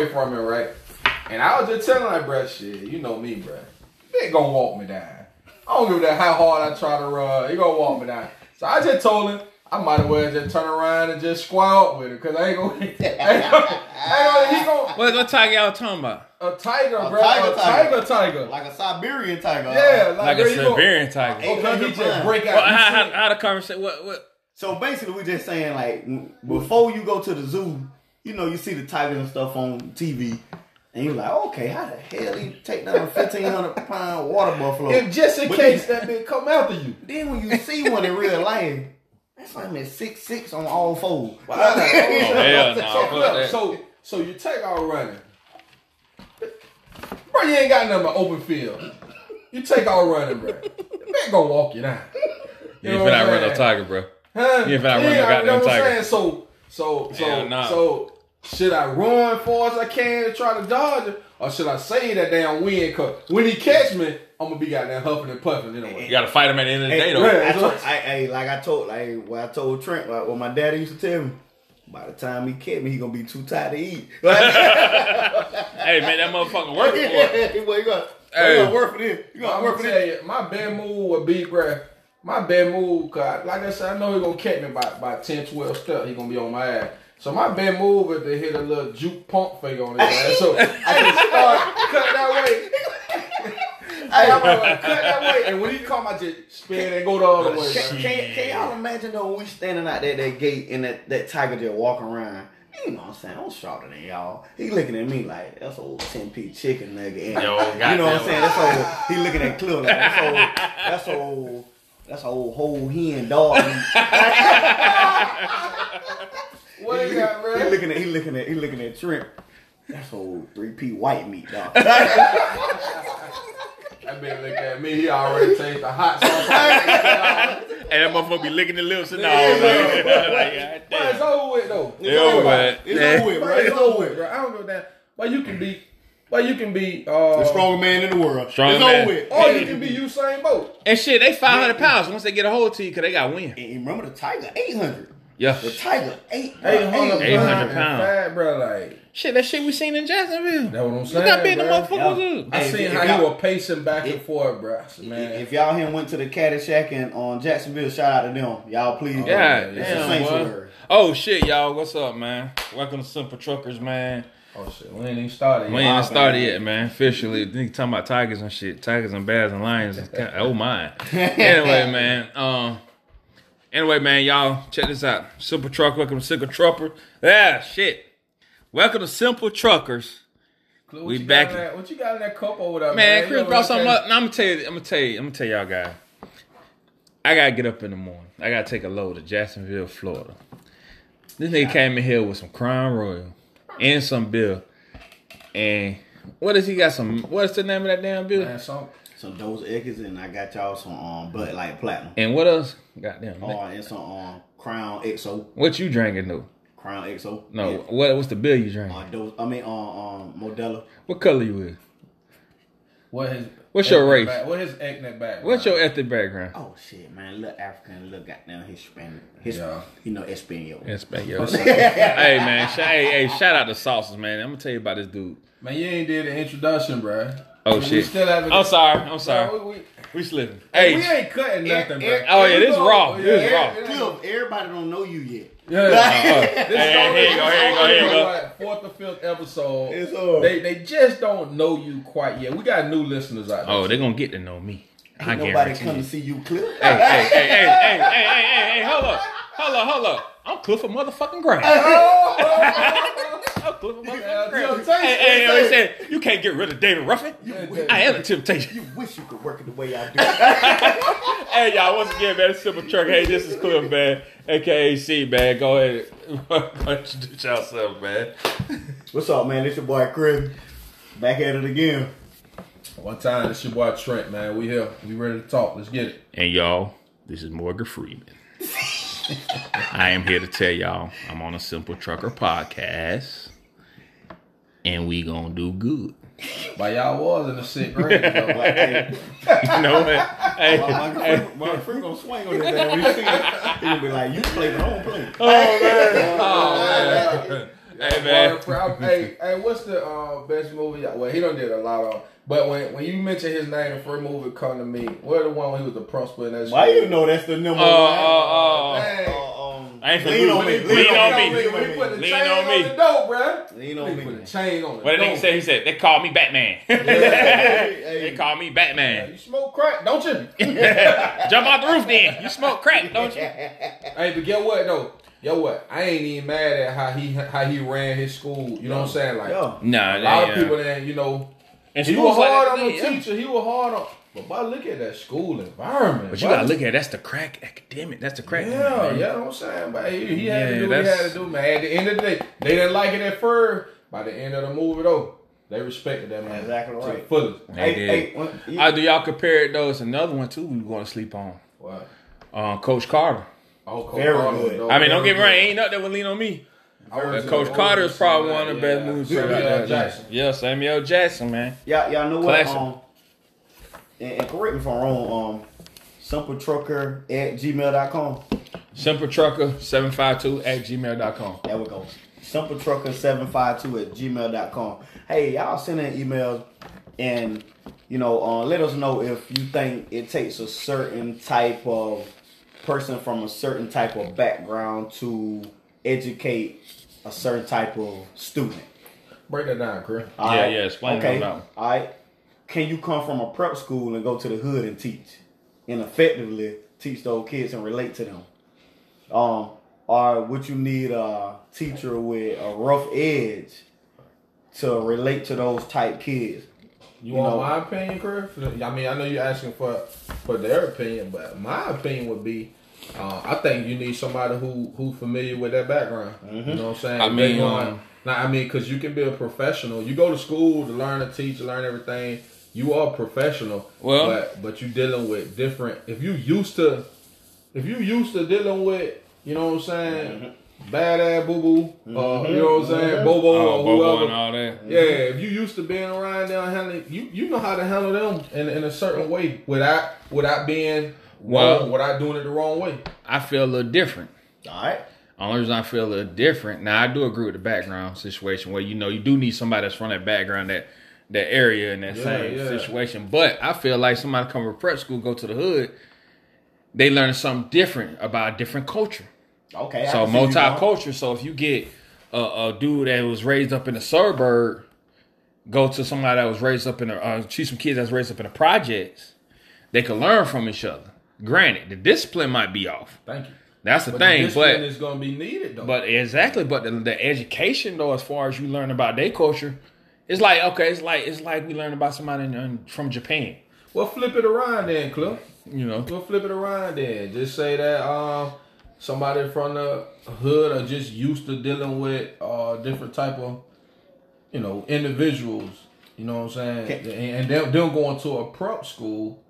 away from him, right? And I was just telling like, bruh, shit, you know me, bruh. They ain't gonna walk me down. I don't give a damn how hard I try to run. He gonna walk me down. So I just told him I might as well just turn around and just squat with it, cause I ain't gonna. I ain't gonna, I ain't gonna he gonna What, what tiger y'all talking about? a tiger, A bro. tiger, a tiger. tiger, tiger. Like a Siberian tiger. yeah, Like bro, a he gonna- Siberian tiger. Okay, he just break out. Well, You how, how, how the conversation? What? What? So basically, we just saying like before you go to the zoo, you know, you see the tigers and stuff on TV, and you're like, okay, how the hell he take down a fifteen hundred pound water buffalo? If just in But case then- that bitch come after you. Then when you see one in real life, that's like at six six on all fours. Oh, hell no, So, that. so, so you take out running. Bro, you ain't got nothing but open field. You take out running, bro. Man gonna walk you down. You know ain't what finna I'm run no tiger, bro. Huh? You ain't finna run no Yeah, goddamn you know what I'm tiger. saying? So, so, so, Hell nah. so, should I run far as I can to try to dodge it, or should I save that damn wind? Cause when he catch me, I'm gonna be goddamn huffing and puffing anyway. You gotta fight him at the end of the day, though. right. I told, I, I, like I told, like what I told Trent, like what my daddy used to tell me. By the time he catch me, he gonna be too tired to eat. Hey, man, that motherfucker working for it. he, well, he gonna, Hey. he gonna work for this. You I'm gonna work gonna for tell this. you, my bad move would be, bruh. My bad move, cause like I said, I know he gonna catch me by, by 10, 12 steps. He gonna be on my ass. So my bad move is to hit a little juke pump figure on his ass. So I just start cutting that way. Hey, I'm like, cut that way, and when he come, I just spin and go the other way. Can, can, can y'all imagine though when we standing out there at that gate and that, that tiger just walking around? You know what I'm saying? I'm shorter than y'all. He looking at me like that's old 10 p chicken nugget. And, Yo, you know what I'm saying? That's old. He looking at Cliff like that's old. That's old. That's old whole hen dog. meat. What he got, he looking at he looking at he looking at shrimp. That's old three P white meat dog. That man look at me. He already tasted the hot sauce. And that motherfucker be licking the lips and all. Yeah, Like, bro. like, God But it's over with though. It's over with. It's Yeah. over with, Bro, bro. it's over with, bro. I don't give a damn. But you can be, but you can be, uh, The strongest man in the world. Strong it's man. over with. or you can be Usain Bolt. And shit, they 500 pounds once they get a hold to you because they got wind. And remember the tiger, eight hundred. Yeah. The tiger, eight, Eight hundred 800 pounds. fat, bro. Like Shit, that shit we seen in Jacksonville. that's what I'm Look saying. how big the bro. motherfucker Yeah. was. I seen if how y'all- was pacing back and forth, bro. I said, man, If y'all him went to the Catty Shack and on Jacksonville, shout out to them. Y'all please. God yeah, It's damn, sanctuary. boy. Oh shit, y'all. What's up, man? Welcome to Simple Truckers, man. oh shit, we ain't even started. We yet. ain't even started man. yet, man. Officially, nigga talking about tigers and shit. Tigers and bears and lions. Kinda- oh my. anyway, man. Um. Anyway, man, y'all check this out. Simple Trucker, Welcome to Simple Trucker. Yeah, shit. Welcome to Simple Truckers. What we back- that, what you got in that cup over there, Man, man? Chris brought something I'm up. Now I'm gonna tell you. I'm gonna tell you. I'm gonna tell y'all guys. I gotta get up in the morning. I gotta take a load to Jacksonville, Florida. This nigga came in here with some Crown Royal and some beer. And what is he got? Some what's the name of that damn beer? Man, some, Some Dos Equis and I got y'all some um Bud Light Platinum. And what else? Goddamn. Oh, and some um Crown XO. What you drinking though? Crown XO. No. Yeah. What? What's the beer you drinking? Uh, Dos, I mean, um, um, Modelo. What color you with? what his? What's your race? Back, what his ethnic background? What's your ethnic background? Oh shit, man! Look African, look goddamn Hispanic. His, Yeah. You know Espanol. Espanol. hey man, sh- hey, hey, shout out to Sauces, man. I'm gonna tell you about this dude. Man, you ain't did the introduction, bro. Oh, we shit. still haven't. I'm sorry. I'm sorry. Bro, we, we, We slipping. we ain't cutting nothing, bro. eh, oh, yeah, this go- raw. This yeah, raw. it Cliff, everybody don't know you yet. Yeah. uh, This hey, here you go, here you go, here you go. Like fourth or fifth episode. It's all. They they just don't know you quite yet. We got new listeners out there. Oh, they're gonna get to know me. I Ain't nobody guarantee come to see you, Cliff. Hey, hey, hey, hey, hey, hey, hey, hey, hey, hold up. Hold up, hold up. I'm Clifford motherfucking Graham. I'm Clifford Yeah, motherfucking temptation, Hey, hey, say hey, said, you can't get rid of David Ruffin. I am a temptation. You wish you could work it the way I do. Hey, y'all, once again, man, it's Simple Truck. Hey, this is Cliff, man, aka C, man. Go ahead. Introduce yourself, man. What's up, man? It's your boy Chris. Back at it again. One time, it's your boy Trent, man. We here. We ready to talk. Let's get it. And y'all, this is Morgan Freeman. I am here to tell y'all I'm on a Simple Trucker podcast, and we gonna do good. But y'all was in the sixth grade. though. Like, hey, You know what? Hey, my, my, hey. my friend gonna swing on his ass when he see it. He gonna be like, you play, but I don't play. Oh man! Oh man! Hey, man. Barber- hey, hey, what's the uh, best movie? Well, he done did a lot of. But when when you mention his name, the first movie come to me. What the one when he was the principal in that? Why school? you know that's the number Oh, one? oh, oh. Dang. Uh, I ain't finna lean do on me. Lean, Lean on on me. me. When he put the Lean chain on on, me. the door, bruh. Lean on He me. put the chain on the What the nigga said? He said they call me Batman. hey. they call me Yeah, Batman. You smoke crack, don't you? Jump out the roof, then. You smoke crack, don't you? Hey, but get what though? Yo, what? I ain't even mad at how he how he ran his school. You know what I'm saying? Like Yeah. Nah, a lot yeah. of people that you know, And he was hard like on that, the yeah. teacher. He was hard on. But boy, look at that school environment. But you boy. gotta look at that's the crack academic. That's the crack. Yeah, man. yeah, know what I'm saying. But he, he had Yeah, to do what he had to do, man. At the end of the day, they didn't like it at first. By the end of the movie, though, they respected that man. Exactly to right. the fullest. They Hey, did. hey, when- you- I do y'all compare it though? It's another one too. We were going to sleep on. What? Uh, Coach Carter. Oh, Coach Very Carter, good. though, I mean, don't get me wrong. Ain't nothing that would lean on me. I was Uh, just- Coach I Carter is probably one of the that, best movies. Samuel right Jackson. Yeah, Samuel Jackson, man. y'all, y'all know what? Classic. Um, and, and correct me if I'm wrong. Um, simpletrucker at gmail.com. Simple Trucker seven five two at gmail.com. There we go. Simpletrucker752 at gmail.com. Hey, y'all send in emails and, you know, uh, let us know if you think it takes a certain type of person from a certain type of background to educate a certain type of student. Break that down, Chris. All Yeah, yeah, explain okay. that one. All right. Can you come from a prep school and go to the hood and teach and effectively teach those kids and relate to them? Um, or would you need a teacher with a rough edge to relate to those type kids? You, You want know- my opinion, Chris? I mean, I know you're asking for for their opinion, but my opinion would be, uh, I think you need somebody who who familiar with that background. You know what I'm saying? I mean, going- um, now I mean, because you can be a professional. You go to school to learn to teach, learn everything. You are professional. Well- but but you dealing with different. If you used to, if you used to dealing with, you know what I'm saying, mm-hmm. bad ass boo boo, mm-hmm. uh, you know what I'm saying, mm-hmm. bobo Oh, or Bobo whoever. and all that. Yeah, if you used to being around them handling you, you know how to handle them in, in a certain way without without being Well- wrong, without doing it the wrong way. I feel a little different. All right. Only reason I feel a little different. Now I do agree with the background situation where you know you do need somebody that's from that background that that area in that Yeah, same yeah. situation. But I feel like somebody come from prep school, go to the hood, they learn something different about a different culture. Okay. So multicultural. So if you get a, a dude that was raised up in the suburb, go to somebody that was raised up in the uh, teach some kids that's raised up in the projects, they can learn from each other. Granted, the discipline might be off. Thank you. That's the But thing, the but is going to be needed though. but exactly, but the, the education though, as far as you learn about their culture, it's like okay, it's like it's like we learn about somebody in, in- from Japan. well, flip it around then, Cliff. You know, We'll flip it around then. Just say that um, somebody from the hood are just used to dealing with uh, different type of, you know, individuals. You know what I'm saying? Okay. And, and them, them going to a prep school,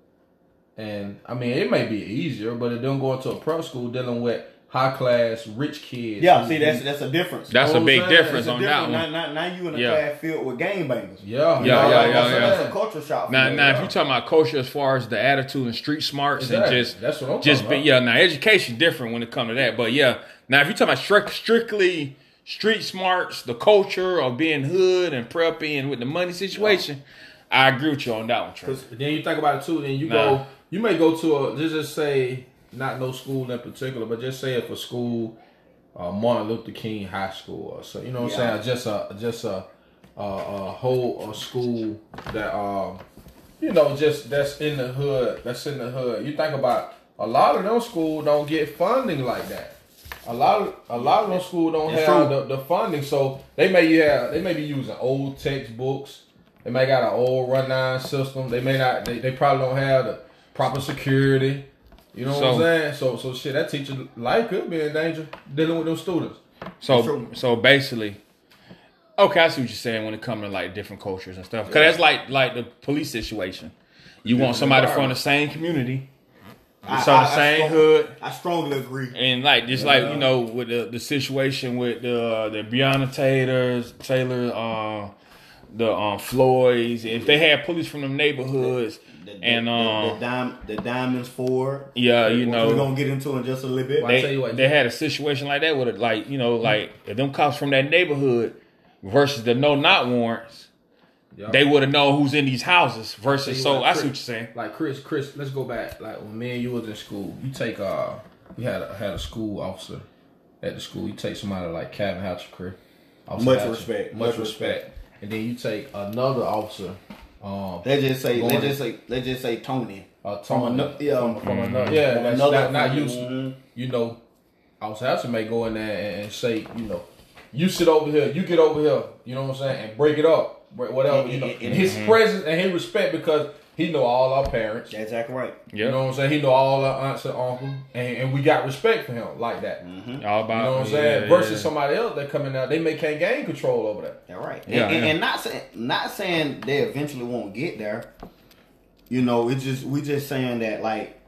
and I mean it may be easier, but if them going to a prep school dealing with high class rich kids. Yeah, see, that's that's a difference. that's know a big difference a on difference. that one. Now, now, now you in a Yeah. class filled with game bangers. yeah, Yeah, you know, yeah, like yeah, I'm yeah. That's a culture shock. Now, now, if you talking about culture as far as the attitude and street smarts Exactly. and just That's what I'm just talking be, about. yeah. Now, education different when it comes to that, but yeah. Now, if you talking about strict, strictly street smarts, the culture of being hood and preppy and with the money situation, I agree with you on that one. Trey. Because then you think about it too. Then you Nah. go, you may go to a just just say not no school in particular, but just say if a school, uh, Martin Luther King High School, or so you know what Yeah. I'm saying, just a just a a, a whole a school that um you know just that's in the hood, that's in the hood. You think about a lot of those schools don't get funding like that. A lot of a lot of those schools don't It's have the, the funding, so they may have they may be using old textbooks. They may got an old rundown system. They may not. They, they probably don't have the proper security. You know what I'm saying? So so shit. That teacher life could be in danger dealing with those students. So so basically, okay, I see what you're saying when it comes to like different cultures and stuff. Cause that's like like the police situation. You want somebody from the same community, I- so I- the I same strong- hood, I strongly agree. and like just like you know with the, the situation with the the Breonna Taylor's Taylor, uh, the um Floyds. If they had police from them neighborhoods, The, the, and the, um, the, dime, the diamonds for yeah, you which know, we're gonna get into in just a little bit. They, tell you what, they had a situation like that with it, like you know, like if them cops from that neighborhood versus the no not warrants, Yeah. they would have known who's in these houses. Versus, Tell you so what, I see what you're saying. Like Chris, Chris, let's go back. Like when me and you was in school, you take uh, we had a, had a school officer at the school. You take somebody like Calvin Hatcher, Chris. Officer Much Hatcher, respect, much much respect. And then you take another officer, um, They just say Going- they just say they just say Tony. uh, From Tony, ano- yeah. from, from another, yeah, From another- not, not used. Mhm. You know, officer Hatcher may go in there and, and say, you know, you sit over here, you get over here. You know what I'm saying, and break it up, break whatever. You know, and his presence and his respect because he know all our parents. That's exactly right. Yeah, You know what I'm saying? He know all our aunts and uncles, and, and we got respect for him like that. Mm-hmm. all about You know what I'm yeah, saying? yeah. Versus somebody else that coming out, they may can't gain control over that. Yeah, right. Yeah, and, and, yeah. and not saying not saying they eventually won't get there. You know, it's just we just saying that like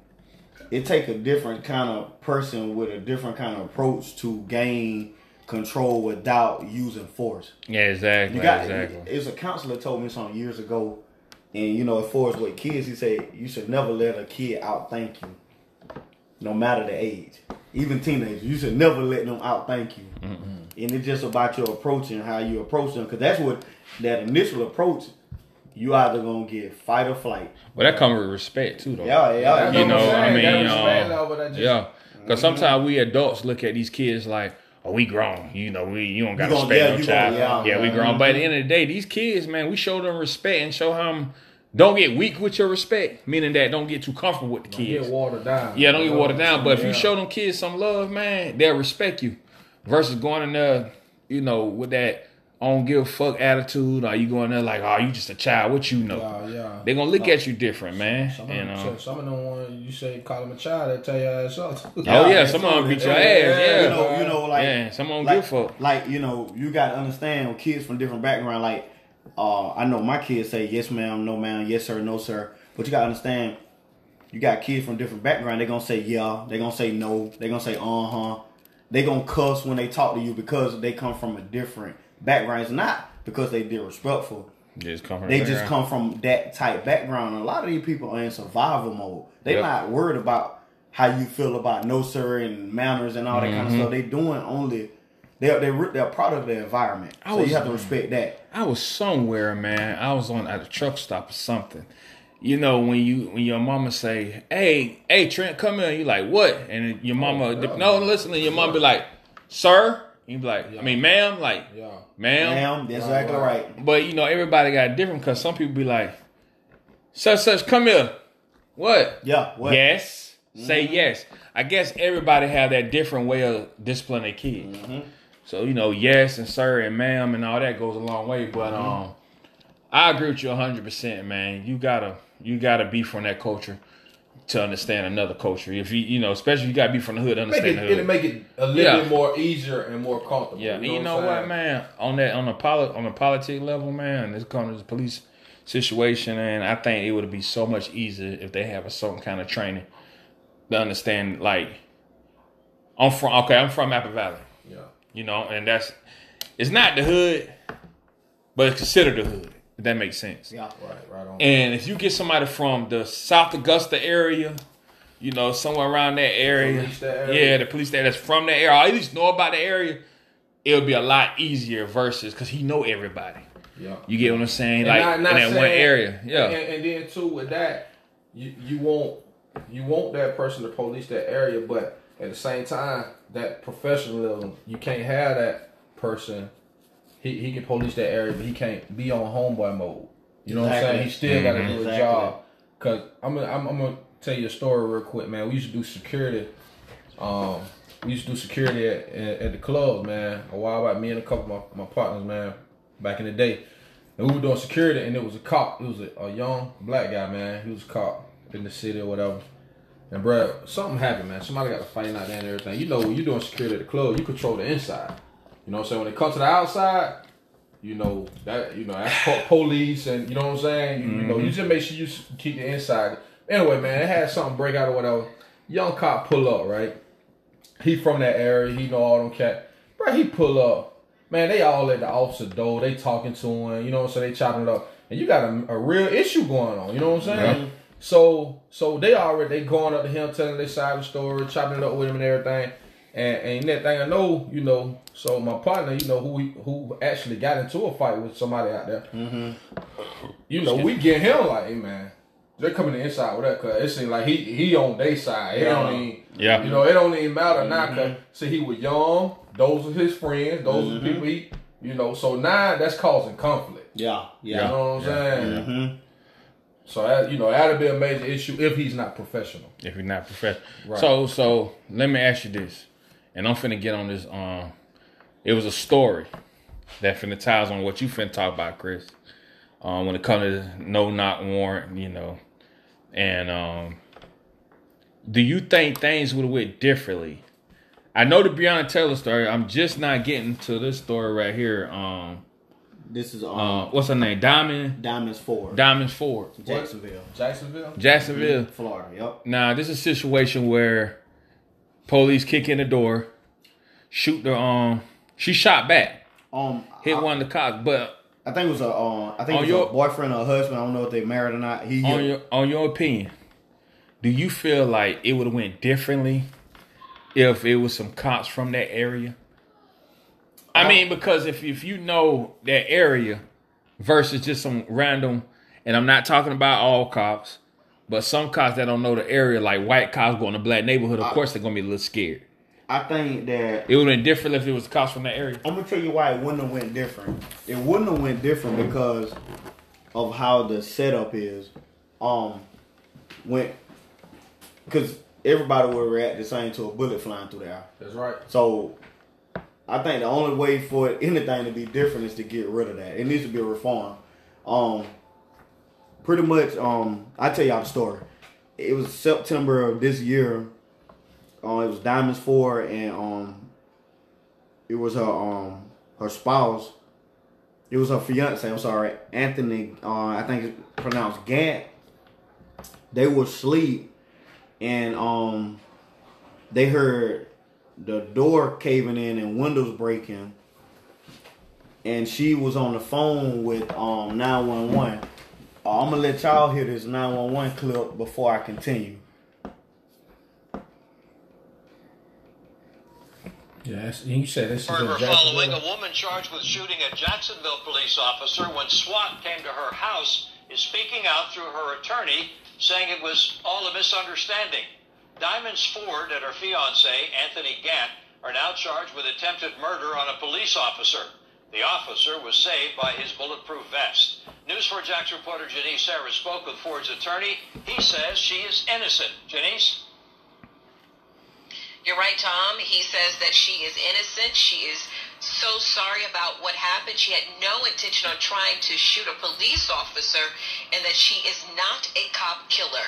it take a different kind of person with a different kind of approach to gain control without using force. Yeah, exactly, You got exactly. it's a counselor told me something years ago, and you know, as far as with kids, he said you should never let a kid outthink you, no matter the age. Even teenagers, you should never let them outthink you. And it's just about your approach and how you approach them, because that's what that initial approach. You either gonna get fight or flight. But that comes with respect too, though. Yeah, yeah. You know, I'm I mean, That respect uh, just- yeah, because sometimes we adults look at these kids like, "Oh, we grown," you know, we you don't got to gonna- respect yeah, no you child. gonna- yeah. yeah, we grown. But at the mm-hmm. end of the day, these kids, man, we show them respect and show them don't get weak with your respect, meaning that don't get too comfortable with the Don't kids. get watered down. Yeah, don't get watered down. But if you show them kids some love, man, they'll respect you. Versus going in there, you know, with that I don't give a fuck attitude, or you going there like, oh, you just a child. What you know? Yeah, yeah. They gonna look at you different, man. Some of, And, them, uh, some, some of them want you say call them a child, they tell your ass up. Oh yeah, Yeah, some of them beat your yeah, ass. Yeah, You know, you know, like yeah. Some of them like, give a fuck. like you know, you got to understand with kids from different background. Like, uh, I know my kids say yes, ma'am, no, ma'am, yes, sir, no, sir. But you got to understand, you got kids from different background. They're gonna say yeah, they're gonna say no, they're gonna say uh huh. They gonna cuss when they talk to you because they come from a different background. It's not because they disrespectful. Just come from They just come from that type background. A lot of these people are in survival mode. They Yep. not worried about how you feel about no sir and manners and all that Mm-hmm. kind of stuff. They doing only they're they're they're part of the environment. I so was- you have to respect that. I was somewhere, man. I was on at a truck stop or something. You know when you when your mama say, "Hey, hey, Trent, come in," you like what? And your mama, Oh, yeah. no, listen. And your mom be like, "Sir," you be like, "I mean, ma'am," like, Yeah. "Ma'am." Damn, that's Right, exactly right. right. But you know, everybody got different because some people be like, "Such such, come here." What? Yeah. What? Yes. Say Mm-hmm. yes. I guess everybody have that different way of disciplining their kids. Mm-hmm. So you know, yes and sir and ma'am and all that goes a long way. But Mm-hmm. um, I agree with you hundred percent, man. You gotta you gotta be from that culture to understand another culture. If you you know, especially if you gotta be from the hood, to Make understand it, the hood. it'll make it a little Yeah. bit more easier and more comfortable. Yeah, you know I'm what, saying? man? On that on a poli- on a politic level, man, this comes to the police situation, and I think it would be so much easier if they have a certain kind of training to understand. Like, I'm from okay, I'm from Apple Valley, Yeah. you know, and that's it's not the hood, but it's considered the hood. If that makes sense. Yeah. Right, right on. And if you get somebody from the South Augusta area, you know, somewhere around that area, that area. yeah, the police that that's from the area, or at least know about the area, it would be a lot easier versus because he know everybody. yeah. You get what I'm saying? And like not- not in that one area, yeah, And, and then too with that, you you want you want that person to police that area, but at the same time, that professionalism, you can't have that person. He he can police that area, but he can't be on homeboy mode. You know what I'm saying? He still got to do Exactly. his job. Cause I'm gonna, I'm, I'm gonna tell you a story real quick, man. We used to do security. Um, we used to do security at, at, at the clubs, man. A while back, me and a couple of my, my partners, man, back in the day. And we were doing security, and it was a cop. It was a, a young black guy, man. He was a cop in the city or whatever. And bro, something happened, man. Somebody got to fight out there and everything. You know, when you're doing security at the club, you control the inside. You know what I'm saying? When it comes to the outside, you know that you know that's police, and you know what I'm saying. You, you know, you mm-hmm. just make sure you keep the inside. Anyway, man, it had something break out or whatever. Young cop pull up, right? He from that area. He know all them cat. Bro, he pull up. man, they all at the officer door. They talking to him. You know what I'm saying? They chopping it up, and you got a, a real issue going on. You know what I'm saying? Yeah. So so they already they going up to him, telling their side of the story, chopping it up with him and everything. And and that thing I know, you know. So my partner, you know, who who actually got into a fight with somebody out there. Mm-hmm. You know, we get him like, hey man, they're coming inside with that cause it seems like he he on their side. It don't even Yeah. you know, it don't even matter now cause mm-hmm. see he was young, those are his friends, those are the people he mm-hmm. you know, so now that's causing conflict. Yeah, yeah. You know what I'm saying? Mhm. So that you know, that'll be a major issue if he's not professional. if you're not professional. Right. So so let me ask you this, and I'm finna get on this. Um, it was a story that finna ties on what you finna talk about, Chris. Um, when it comes to no knock warrant, you know, and um, do you think things would have went differently? I know the Breonna Taylor story. I'm just not getting to this story right here. Um, This is um, uh, what's her name? Diamond Diamonds Ford, Diamonds Ford, Jacksonville, Jacksonville? Jacksonville. Florida. Yep. Now, this is a situation where police kick in the door, shoot the um. She shot back, Um, hit I, one of the cops. But I think it was a um, I think On it was your- a boyfriend or a husband. I don't know if they married or not. He on hit- your on your opinion, do you feel like it would have went differently if it was some cops from that area? I mean, because if if you know that area versus just some random, and I'm not talking about all cops, but some cops that don't know the area, like white cops going to black neighborhood, of course they're gonna be a little scared. I think that It would have been different if it was cops from that area. I'm gonna tell you why it wouldn't have went different. It wouldn't have went different because of how the setup is. Um, when because everybody would react the same to a bullet flying through the air. That's right. So I think the only way for anything to be different is to get rid of that. It needs to be a reform. Um, pretty much. Um, I tell y'all the story. It was September of this year. Uh, it was Diamonds Ford, and um, it was her um her spouse. It was her fiance. I'm sorry, Anthony. Uh, I think it's pronounced Gant. They were asleep, and um, they heard the door caving in and windows breaking. And she was on the phone with um 911. I'm gonna let y'all hear this 911 clip before I continue. Yes, you said this is Heard in her following a woman charged with shooting a Jacksonville police officer when SWAT came to her house is speaking out through her attorney, saying it was all a misunderstanding. Diamonds Ford and her fiance, Anthony Gant, are now charged with attempted murder on a police officer. The officer was saved by his bulletproof vest. News 4 Jax reporter Jenese Harris spoke with Ford's attorney. He says she is innocent. Jenese? You're right, Tom. He says that she is innocent. She is so sorry about what happened. She had no intention of trying to shoot a police officer and that she is not a cop killer.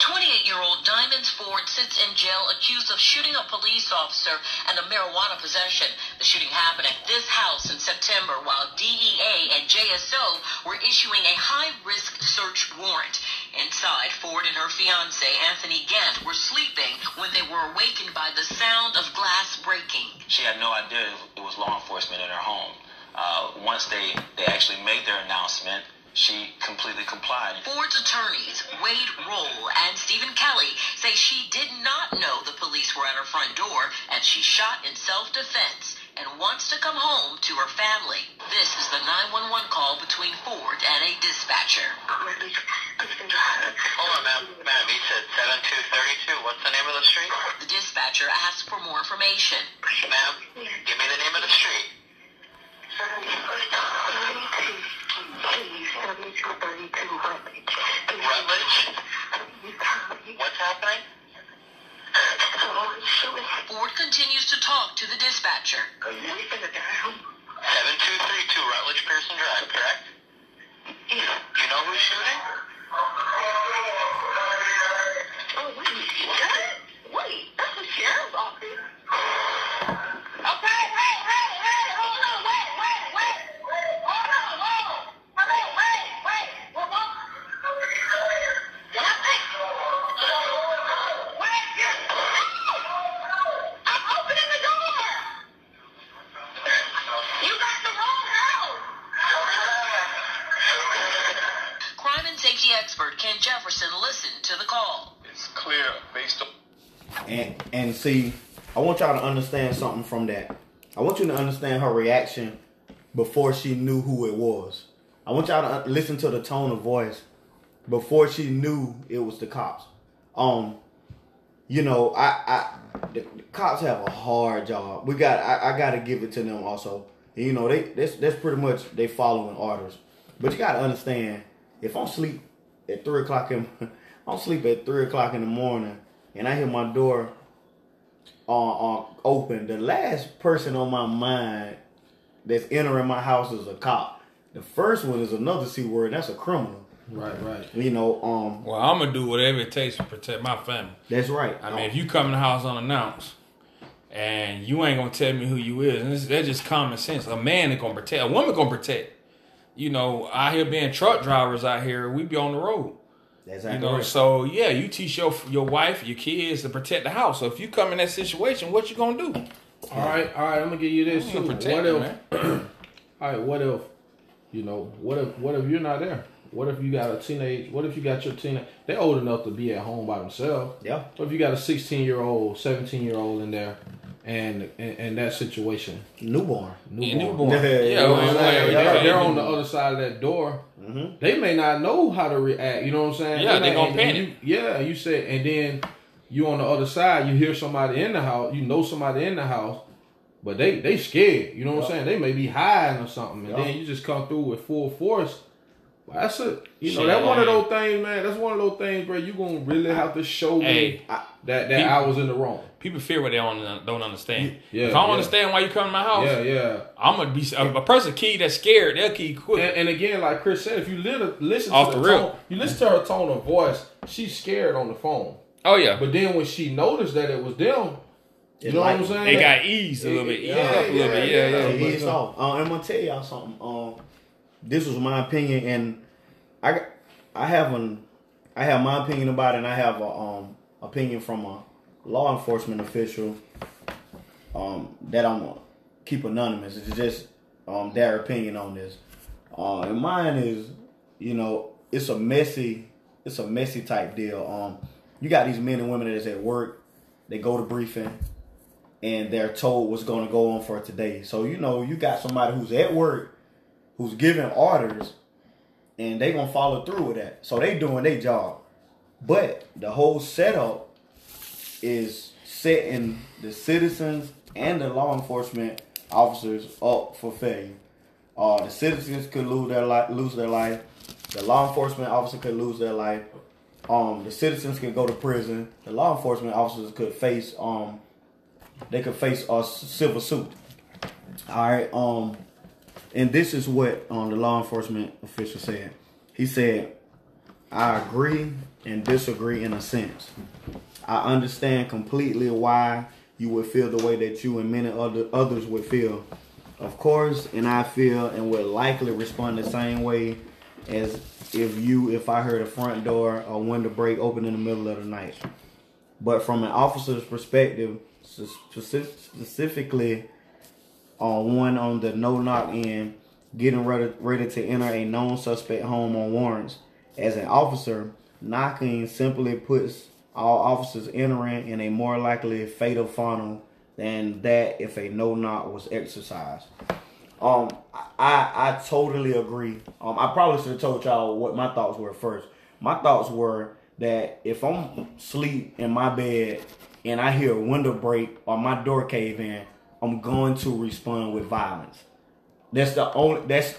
28-year-old Diamonds Ford sits in jail accused of shooting a police officer and a marijuana possession. The shooting happened at this house in September while DEA and JSO were issuing a high-risk search warrant. Inside, Ford and her fiance, Anthony Gant, were sleeping when they were awakened by the sound of glass breaking. she had no idea it was law enforcement in her home. Uh, once they, they actually made their announcement, she completely complied. Ford's attorneys, Wade Roll and Stephen Kelly, say she did not know the police were at her front door and she shot in self-defense and wants to come home to her family. This is the 911 call between Ford and a dispatcher. Hold on, ma'am. Ma'am, you said 7232. What's the name of the street? The dispatcher asked for more information. Ma'am, give me the name of the street. Rutledge? What's happening? Ford continues to talk to the dispatcher. 7232 Rutledge Pearson Drive, correct? Do you know who's shooting? Oh, wait, what? Wait, that's the sheriff's office. Expert Ken Jefferson listened to the call. It's clear based on And and see, I want y'all to understand something from that. I want you to understand her reaction before she knew who it was. I want y'all to listen to the tone of voice before she knew it was the cops. Um, you know, I, I the, the cops have a hard job. We got, I, I got to give it to them also. You know, they that's that's pretty much they following orders. But you got to understand, if I'm sleep at three o'clock in, I'm sleep at three o'clock in the morning, and I hear my door uh, uh, open. The last person on my mind that's entering my house is a cop. The first one is another c word. and That's a criminal. Right, right. You know, um, Well, I'm gonna do whatever it takes to protect my family. that's right. I mean, if you come in the house unannounced and you ain't gonna tell me who you is, and this, that's just common sense. A man is gonna protect, a woman gonna protect. You know, out here being truck drivers out here, we be on the road. that's You know, right. so yeah, you teach your your wife, your kids to protect the house. So if you come in that situation, what you gonna do? All right, all right. I'm gonna give you this too. protect What them, if? man. all right. What if? You know. What if? What if you're not there? What if you got a teenage? What if you got your teenage? They're old enough to be at home by themselves. Yeah. What if you got a 16 year old, 17 year old in there, and and, and that situation, Newborn. Yeah, newborn. newborn. Yeah, Yeah, well, what I'm well, saying? yeah, They're, they're on the other side of that door. Mm-hmm. They may not know how to react. You know what I'm saying? Yeah, they may- gonna panic. You, yeah, you said, and then you on the other side. You hear somebody in the house. You know somebody in the house, but they they scared. You know what I'm saying? They may be hiding or something, and Yeah. then you just come through with full force. Well, That's a you know Shit. that one of those things, man. That's one of those things, bro. You gonna really have to show me Hey, that that people- I was in the wrong. people fear what they don't don't understand. Yeah, if I don't yeah. understand why you come to my house, Yeah, yeah. I'm gonna be a, a person key that's scared. They'll key quick. And, and again, like Chris said, if you li- listen Off to the, the rip. tone, you listen to her tone of voice. She's scared on the phone. oh yeah, But then when she noticed that it was them, you It know what I'm saying? they got eased a little bit, eased Yeah, up a little yeah, bit. Yeah, yeah. yeah. It is off. Uh, I'm gonna tell y'all something. Um, this was my opinion, and I I have an I have my opinion about it, and I have a um opinion from a law enforcement official. Um, that I'm gonna keep anonymous. It's just um their opinion on this. Uh, and mine is, you know, it's a messy, it's a messy type deal. Um, you got these men and women that's at work. They go to briefing and they're told what's going to go on for today. So you know, you got somebody who's at work, who's giving orders, and they gonna follow through with that. So they doing their job, but the whole setup is setting the citizens and the law enforcement officers up for failure. Uh, the citizens could lose their life, lose their life. The law enforcement officer could lose their life. Um, the citizens could go to prison. The law enforcement officers could face um, they could face a civil suit. All right. Um, and this is what um, the law enforcement official said. He said, "I agree and disagree in a sense. I understand completely why you would feel the way that you and many other others would feel. Of course, and I feel and would likely respond the same way as if you if I heard a front door or window break open in the middle of the night. But from an officer's perspective, specifically on one on the no knock end, getting ready, ready to enter a known suspect home on warrants, as an officer, knocking simply puts all officers entering in a more likely fatal funnel than that if a no knock was exercised. Um, I I totally agree. Um, I probably should have told y'all what my thoughts were first. My thoughts were that if I'm asleep in my bed and I hear a window break or my door cave in, I'm going to respond with violence. That's the only. That's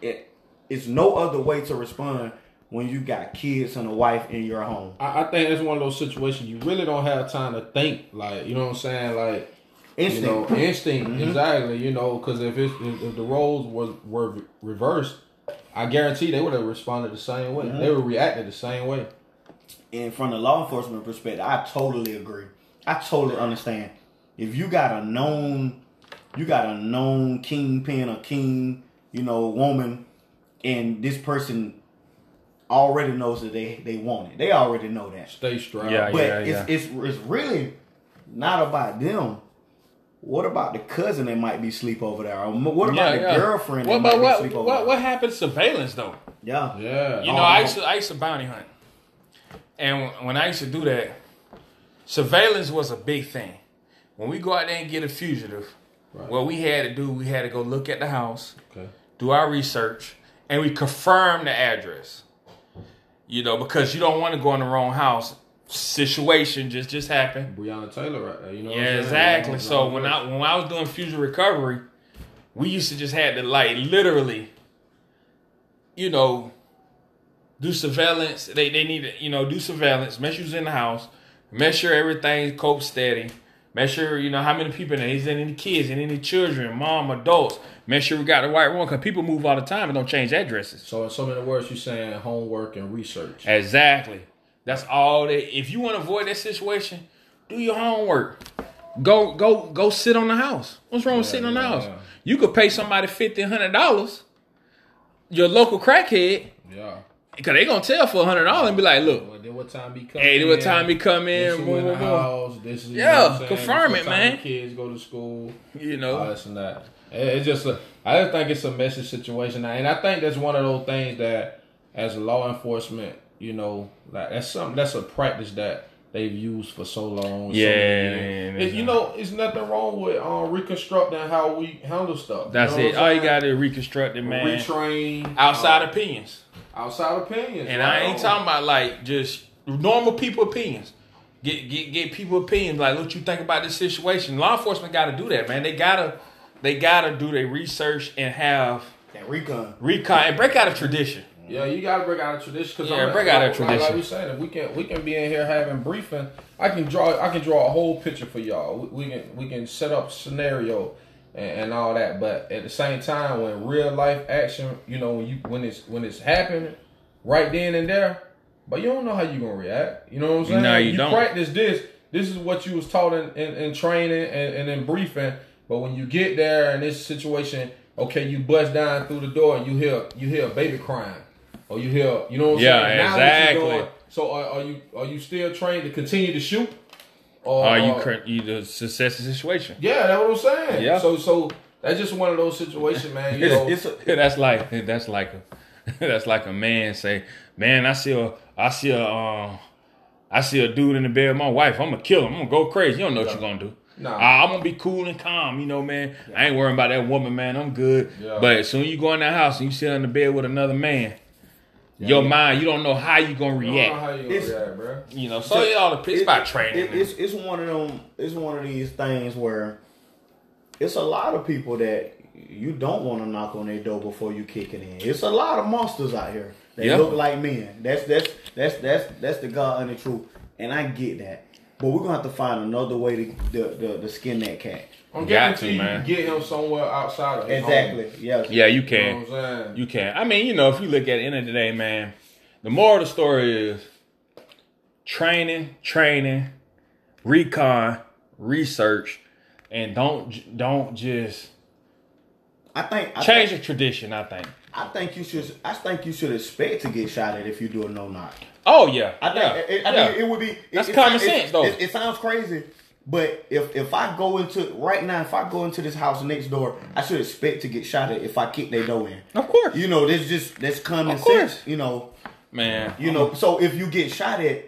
it. It's no other way to respond when you got kids and a wife in your home. I, I think it's one of those situations you really don't have time to think. Like you know what I'm saying? Like Instinct. you know, instinct Mhm. exactly. You know, because if it's if, if the roles was were reversed, I guarantee they would have responded the same way. Mhm. They would have reacted the same way. and from the law enforcement perspective, I totally agree. I totally understand. If you got a known, you got a known kingpin or king, you know, woman, and this person already knows that they they want it. They already know that. Stay strong. Yeah, But yeah, yeah. it's, it's it's really not about them. What about the cousin that might be sleep over there? Or what about Yeah, the yeah. girlfriend What that about might what be sleep over what, there? what happened to surveillance though? Yeah. Yeah. You oh. know, I used to I used to bounty hunt, and when I used to do that, surveillance was a big thing. When we go out there and get a fugitive, what we had to do, we had to go look at the house, Okay. do our research, and we confirm the address. You know, because you don't want to go in the wrong house. Situation just just happened. Breonna Taylor right there. You know. Yeah, exactly. So when. I when I was doing fusion recovery, we used to just had to like literally, you know, do surveillance. They they need to you know do surveillance. Make sure you's in the house. Make sure everything's cope steady. Make sure you know how many people in there. Is there any kids and any children, mom, adults? Make sure we got the right one because people move all the time and don't change addresses. So in so many words, you're saying homework and research. Exactly. That's all that. If you want to avoid that situation, do your homework. Go go go sit on the house. What's wrong with Yeah, sitting on the house? yeah. You could pay somebody fifty, hundred dollars. Your local crackhead, Yeah. Because they gonna tell for a hundred dollars and be like, look, Well, then what time he come? hey, in, what time he come in? boom, boom, house. This is you Yeah, know what I'm saying? confirm it, man. Kids go to school. You all know, this and that. It's just a, I just think it's a messy situation, and I think that's one of those things that, as law enforcement, you know, like that's something that's a practice that they've used for so long. Yeah, yeah, It- you know, it's nothing wrong with um, reconstructing how we handle stuff. that's you know it. All you got to reconstruct it, man. retrain Outside um, opinions. Outside opinions, And right I ain't on. talking about like just normal people opinions. Get get get people opinions like what you think about this situation. Law enforcement got to do that, man. They gotta they gotta do their research and have That recon. recon and break out of tradition. Yeah, you gotta break out of tradition. Cause Yeah, I'm, break out of like, tradition. Like, we saying, if we can, we can be in here having briefing. I can draw, I can draw a whole picture for y'all. We, we can, we can set up scenario and, and all that. But at the same time, when real life action, you know, when you when it's when it's happening right then and there, but you don't know how you're gonna react. You know what I'm saying? No, you don't. practice this. This is what you was taught in, in, in training and, and in briefing. But when you get there in this situation, okay, you bust down through the door and you hear you hear a baby crying, or you hear you know what I'm Yeah, saying? You exactly. doing? so are, are you are you still trained to continue to shoot? Or Are you or- cur- you the success situation? Yeah, that's what I'm saying. Yeah. So so that's just one of those situations, man. You know, It's, it's a, that's like that's like a that's like a man say, man, I see a I see a um, I see a dude in the bed with my wife. I'm gonna kill him. I'm gonna go crazy. You don't know what you're gonna do. Nah. I- I'm gonna be cool and calm, you know, man. I ain't worrying about that woman, man. I'm good. Yeah. But as soon as you go in that house and you sit in the bed with another man, your mind, you don't know how you gonna I don't know react. how you gonna It's- react, bro. You know, so it all it's about training. It, it's it's one of them. It's one of these things where it's a lot of people that you don't want to knock on their door before you kick it in. It's a lot of monsters out here. They Yeah. look like men. That's that's that's that's that's the God and the truth. And I get that. But we're gonna have to find another way to the the, the skin that cat. I'm Got to, man. get him somewhere outside of his Exactly. home. Yes. yeah, you You can. know what I'm saying? You can. I mean, you know, if you look at the end of the day, man, the moral of the story is training, training, recon, research, and don't don't just I think I change think, the tradition. I think. I think you should. I think you should expect to get shot at if you do a no knock. Oh yeah, I think yeah, it, it- I yeah. mean, it would be. That's it, common it- sense, though. It, it sounds crazy, but if if I go into right now, if I go into this house next door, I should expect to get shot at if I kick their door in. of course, You know, this just that's common sense. You know, man. you know. So if you get shot at,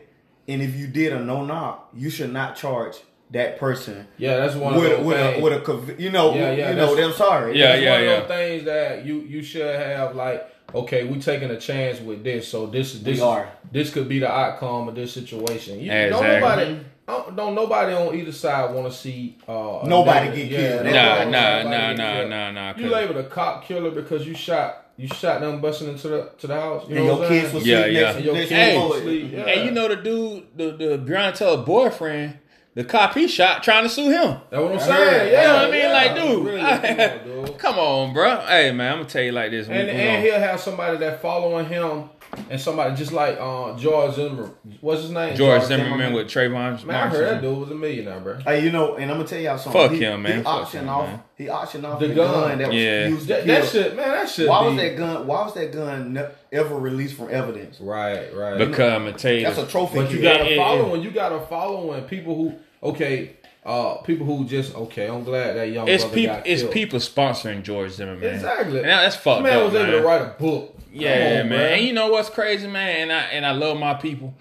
and if you did a no knock, you should not charge that person Yeah, that's one with of a, those with a, things. with a conv- you know Yeah, yeah, you know. that's- I'm sorry. Yeah, That's yeah, one of yeah. those things that you you should have like okay, we taking a chance with this, so this this We is- are. this could be the outcome of this situation. You, Exactly. Don't nobody don't, don't nobody on either side want to see uh, Nobody get killed. nobody Nah, want nah, nah, nah, nah, nah. You labeled a cop killer because you shot you shot them busting into the to the house. You And know your what kids saying? was Yeah, yeah. next And to your next kids the sleep. Yeah. And you know the dude, the the Breonna Taylor boyfriend, the cop he shot trying to sue him. That's what I'm saying. heard. Yeah, You know what I mean? yeah. Like, dude, Really, I- come on, dude. Come on, bro. Hey, man, I'm gonna tell you like this. And, we and he'll have somebody that following him, and somebody just like uh, George Zimmerman. What's his name? George Zimmerman with Trayvon. Man, I heard that dude was a millionaire, bro. Hey, you know, and I'm gonna tell y'all something. Fuck he, him, man. He Fuck auctioned him, off. man. He auctioned off The the, gun. gun. that was Yeah. used That, that shit, man, that shit. Why be, was that gun? Why was that gun ever released from evidence? Right, right. Because I'm gonna tell you, That's a trophy. but you got to Yeah, follow yeah. you got to follow when people who okay, uh, people who just okay. I'm glad that young It's brother people. got It's people sponsoring George Zimmerman. Exactly. And that's fucked This man up, was able to write a book. Come Yeah, on, man. bruh. And you know what's crazy, man? And I and I love my people.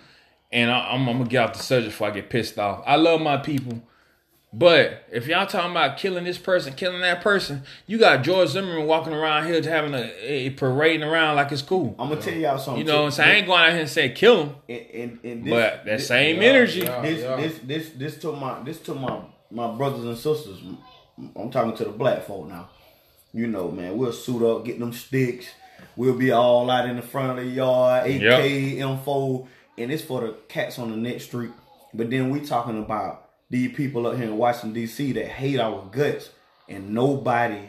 And I, I'm, I'm gonna get off the subject before I get pissed off. I love my people. But if y'all talking about killing this person, killing that person, you got George Zimmerman walking around here having a, a parading around like it's cool. I'm gonna tell y'all something. You know what I'm saying? I ain't going out here and say kill him, And, and, and this, but that this, same yeah, energy. yeah. this, this this this to my this to my my brothers and sisters. I'm talking to the black folk now. You know, man, we'll suit up, get them sticks. We'll be all out in the front of the yard, AK, Yep. M4, and it's for the cats on the next street. But then we talking about these people up here in Washington D.C. that hate our guts, and nobody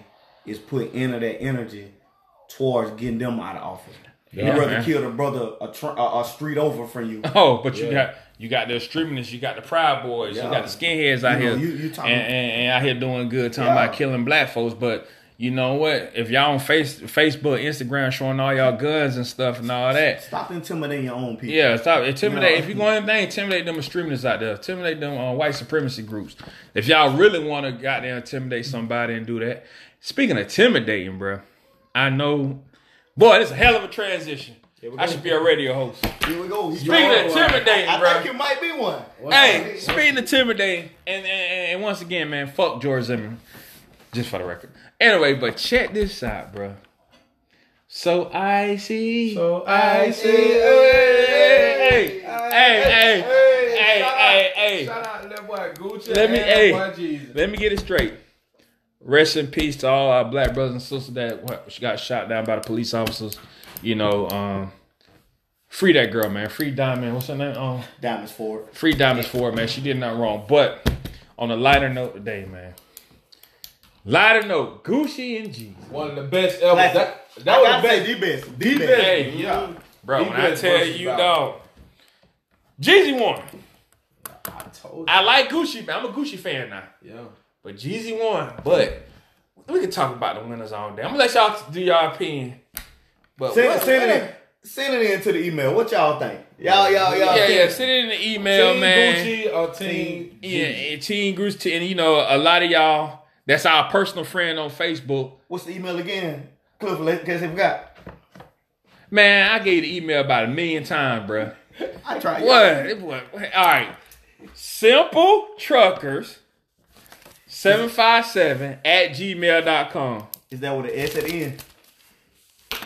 is put into that energy towards getting them out of office. Yeah, You'd rather man. kill the brother a, tr- a, a street over from you. Oh, but you got you got the extremists, you got the Proud Boys, you got the skinheads out You know, here, you- you talking- and, and, and out here doing good, talking Yeah. about killing black folks. But you know what? If y'all on face, Facebook, Instagram, showing all y'all guns and stuff and all that, Stop intimidating your own people. yeah, stop intimidate. Yeah. If you going anything, intimidate them extremists out there, intimidate them uh, white supremacy groups. If y'all really want to goddamn intimidate somebody and do that, speaking of intimidating, bro, I know, boy, it's a hell of a transition. I should be a radio host. Here we go. He's Speaking trying- of intimidating, I bro. think you might be one. Hey, speaking of intimidating, and, and and once again, man, fuck George Zimmerman, just for the record. Anyway, but check this out, bro. So I see. So I see. Hey, hey, hey, hey, shout hey, out- hey. Shout out to that boy Gucci. Let me, hey, Jesus. let me get it straight. Rest in peace to all our black brothers and sisters that what, got shot down by the police officers. You know, um, free that girl, man. Free Diamond. What's her name? Um, Diamonds Ford. Free Diamonds Ford, man. She did nothing wrong. But on a lighter note today, man. Lighter note, Gucci and G. One of the best ever. Classic. That, that was gotta the say best. the best. The The best. best. Hey, mm-hmm. Yeah. Bro, He when I tell you, battle. dog, Jeezy won. I told you. I like Gucci, man. I'm a Gucci fan now. Yeah. But Jeezy won. But we can talk about the winners all day. I'm gonna let y'all do y'all opinion. But Send, what- send it in. Send it in to the email. What y'all think? Y'all, y'all, y'all. yeah, think? yeah. Send it in the email, Team man. Gucci or Team Yeah, and Teen Gucci, and you know, a lot of y'all. That's our personal friend on Facebook. What's the email again? Cliff, in case they forgot. Man, I gave the email about a million times, bruh. I tried. What? what? All right. Simple truckers 757 at gmail.com. Is that with an S at the end?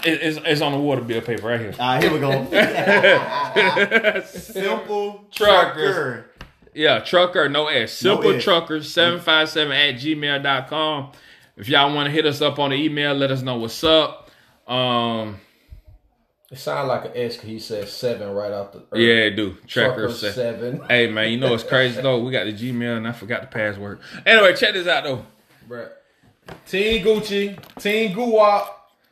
It- it's, it's on the water bill paper right here. All right, here we go. Simple Truckers. trucker. Yeah, trucker, no S. Simple S. truckers 757 at gmail.com. If y'all want to hit us up on the email, let us know what's up. Um, It sounds like an S because he said seven right off the. yeah, do. Trucker Truckers. se- seven. Hey, man, you know what's crazy though? We got the Gmail and I forgot the password. Anyway, check this out though. Bruh. Team Gucci, Team Guwap,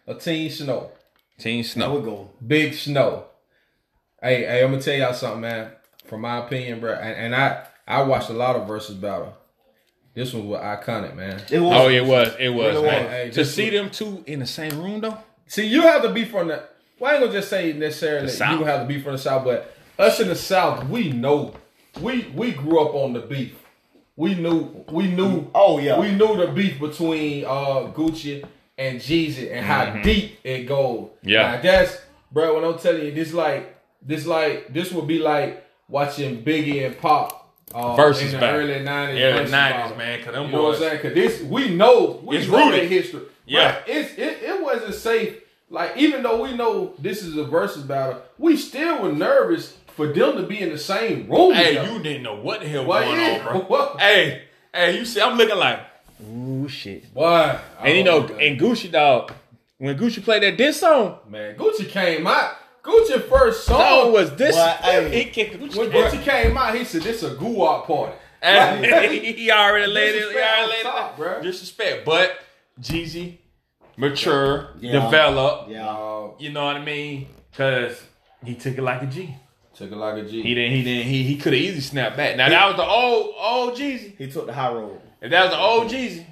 or Team Snow. Team There we Snow. go. Big Snow. Hey, hey, I'm gonna tell y'all something, man. From my opinion, bro, and, and I I watched a lot of versus battle. This one was iconic, man. It was. Oh, it was. It was, Really man. was. Hey, to see was- them two in the same room though. See, you have to be from the. Well, I ain't gonna just say necessarily The you South. have to be from the south, but us in the south, we know. We we grew up on the beef. We knew we knew. Oh, yeah. We knew the beef between uh Gucci and Jeezy and how deep it goes. Yeah. Now, that's bro. When I'm telling you, this like this like this would be like watching Biggie and Pac. Uh, Versus in the battle. early nineties, Yeah, the 90s, man, 'cause them you know what boys- I'm saying? Cause this we know we It's know rooted. their history. Yeah. But it's it, it wasn't safe. Like even though we know this is a versus battle, we still were nervous for them to be in the same room. Hey, together. you didn't know what the hell Well, going on, bro. What? Hey, hey, you see, I'm looking like, ooh shit. Why? And you know, and Gucci dog, when Gucci played that diss song, man, Gucci came out. Gucci first song song was this. Boy, hey. he kicked Gucci. when Gucci came out, he said this a guwap party. Hey, he already laid it. He already laid top, it. bruh. Disrespect, but Jeezy, mature, Yeah. develop. Yeah. You know what I mean? Cause he took it like a G. took it like a G. He didn't. He didn't. He he could have easily snapped back. Now that was the old old Jeezy. He took the high road. If that was the old Jeezy,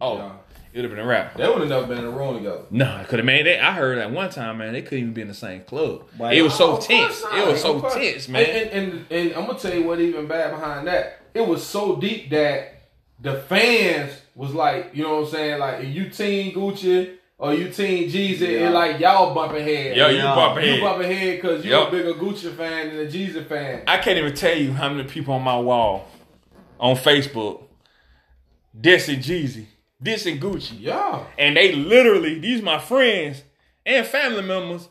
oh, Yeah. It would have been a wrap. They would have never been in the room together. No, it could have made that. I heard at one time, man, they couldn't even be in the same club. Why? It was so Oh, tense. course It was so tense, man. And, and, and, and I'm gonna tell you what even bad behind that. it was so deep that the fans was like, you know what I'm saying? Like, if you team Gucci or you team Jeezy, Yeah. it like y'all bumping head. Yo, you Yeah. bumping You bumping head because you Yup. a bigger Gucci fan than a Jeezy fan. I can't even tell you how many people on my wall on Facebook dissing Jeezy, dissing Gucci. Yeah. And they literally, these my friends and family members,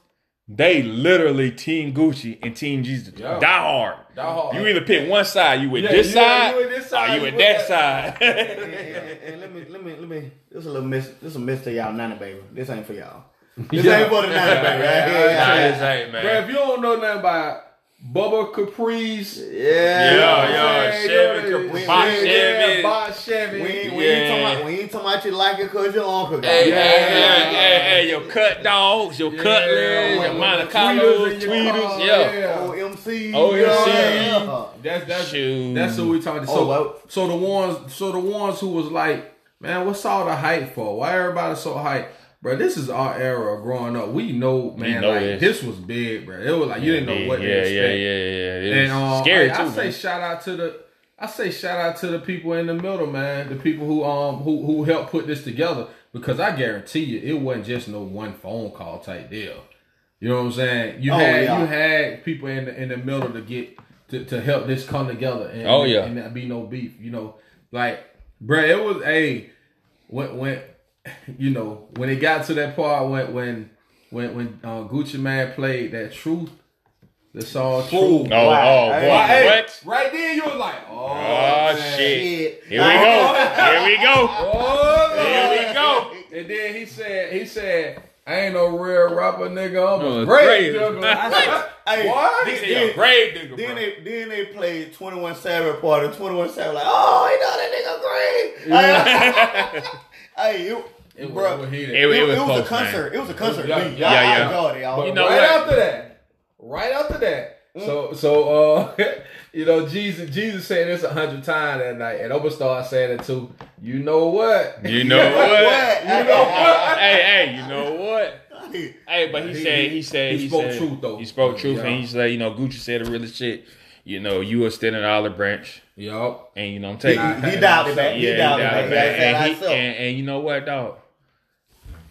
they literally team Gucci and team Jeezy. Yeah. Die hard. Die hard. You either pick one side, you with Yeah, this you- side, you with this side, or you you with with that that side. and, and- and let me let me let me this is a little miss this is a miss to y'all nana baby. This ain't for y'all. This Yeah. ain't for the nana baby. Right? Yeah, Yeah, Nah, this ain't, man. Bro, if you don't know nothing about Bubba Caprice, yeah. Yeah, yeah, Hey, Chevy, yo, Capri- yeah, Bob yeah, Chevy. Bob Chevy. We ain't, we, Yeah. ain't talking about, we ain't talking about you like it cause your uncle got Hey, it. hey, hey, hey, hey, your cut dogs, your Yeah, cutlers, your with- Monte Carlos, tweeters your tweeters, yeah. yeah. OMC. OMC. Yeah. That's that's that's who we talking. About. So Oh, so the ones so the ones who was like, man, what's all the hype for? Why everybody so hype? Bro, this is our era of growing up. We know, man, know like this. this. was big, bro. It was like you didn't know what yeah, to yeah, expect. yeah, yeah, yeah. It And um, scary I, too. I say man. shout out to the I say shout out to the people in the middle, man. The people who um who who helped put this together because I guarantee you it wasn't just no one phone call type deal. You know what I'm saying? You Oh, had yeah. you had people in the in the middle to get to, to help this come together and Oh, yeah. and not be no beef. You know, like bruh, it was a when when you know when it got to that part when when when when uh, Gucci Mane played that truth, the song truth. Oh, oh, boy, Hey, Hey, what? Right then, you was like, oh, Oh, shit. Shit. Here we go. Here we go. Oh, Here we go. And then he said, he said, I ain't no real rapper, nigga. I'm No, a great great. digger. Hey, What? He Then, said, "Yo, grave digger, then bro." they then they played Twenty One Savage part and Twenty One Savage like, oh, he know that nigga great. hey, you, It bro, was, it was. It- it, it was it was close, a concert. It was a concert. Yeah, beat. yeah, I- I yeah. enjoyed y'all. You know right what? after that, right after that, Mm. so so uh, you know, Jeezy Jeezy said this a hundred times that night, and I'm saying it too. You know what? You know what? What? You know what? hey, hey, you know what? Hey, Hey, but he, He- said, he- he said, he he, spoke said, truth, though. He spoke truth, Yeah. and he said, you know, Gucci said the realest shit. You know, you are still in the olive branch, Yup. and you know, I'm he, taking. he dialed it back. yeah, He he dialed it dialed back. it back. And, he- and, and you know what, dog?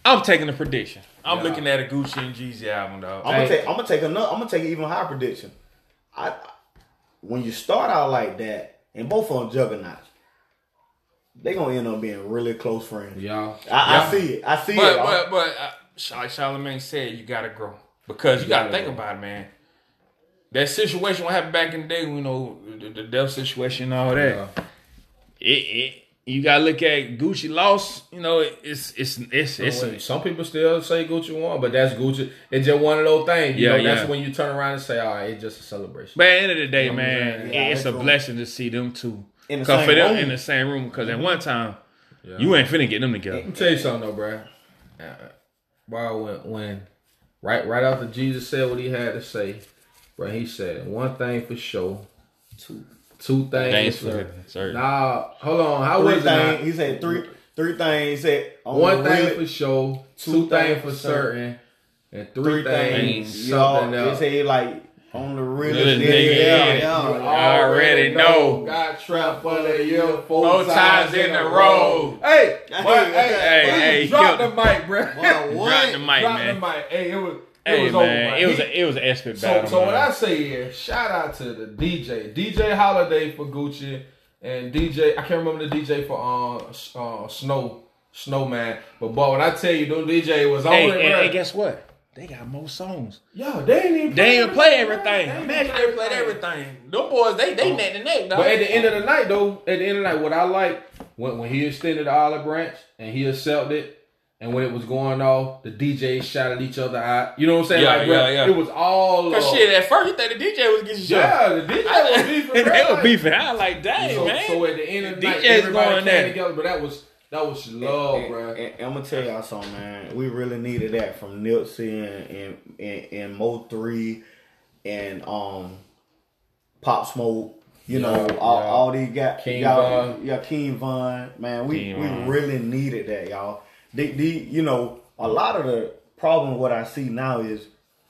I'm taking a prediction. I'm Yeah. looking at a Gucci and Jeezy album, dog. I'm gonna Hey. take. I'm gonna take another. I'm gonna take an even higher prediction. I when you start out like that, and both of them juggernauts, they gonna end up being really close friends. Yeah. I, Yeah. I see it. I see But it. but but uh, like Charlamagne said, you gotta grow because you, gotta, gotta think grow. about it, man. That situation what happened back in the day, you know, the, the death situation and all that. Yeah. It, it you gotta look at Gucci loss. You know, it's it's it's it's. Wait, some people still say Gucci won, but that's Gucci. It's just one of those things. You Yeah, know, that's when you turn around and say, "All right, it's just a celebration." but at the end of the day, You know man. Yeah, it's it's a blessing to see them two In the same for them room. in the same room. Because at one time, Yeah. you ain't finna get them together. Let me tell you something though, bro. Uh, bro, when, when right right after Jeezy said what he had to say, bro, he said one thing for sure, two, two things Thanks for for certain. certain. Nah, hold on. How three was it? He said three. Three things. He said on One thing really- for sure, two, two things things for for certain, and three, three things, things. Y'all, something they else. say like on the real Really, nigga. nigga, Yeah, yeah. yeah. I already know. Got trapped for the year four, Four times in a row. Hey, Hey, boy, hey, hey, hey, hey, drop the killed mic, bro. Boy, what? Drop the mic, drop man. the mic. Hey, it was. It Hey was over, man, man. it was a, it was an expert So, battle. so what. I say is, shout out to the DJ, DJ Holiday for Gucci, and DJ. I can't remember the DJ for uh, S- uh Snow Snowman, but boy, when I tell you, them DJ was on Hey, it, and, bro. and guess what? They got more songs. Yo, they ain't even They ain't even play everything. They ain't Imagine they played everything. Them boys, they they neck to neck, dog. But at the end of the night, though, at the end of the night, what I like when when he extended the olive branch and he accepted it, and when it was going off, the DJs shouted each other out. You know what I'm saying? Yeah, like, yeah, yeah. It was all. Cause uh, shit, at first you think the DJ was getting shot. Yeah, the DJ was beefing. they bro. were beefing. I like, dang so, man. so at the end of the The night, DJs everybody going came there. together. But that was that was love, and, bro. and- and I'm gonna tell y'all something, man. We really needed that from Nipsey and and, and, and Mo three and um Pop Smoke. You Yeah, know, all, yeah. all these got King y'all, Von. yeah, King Von. Man, we King we Von. really needed that, y'all. The, the you know a lot of the problem what I see now is.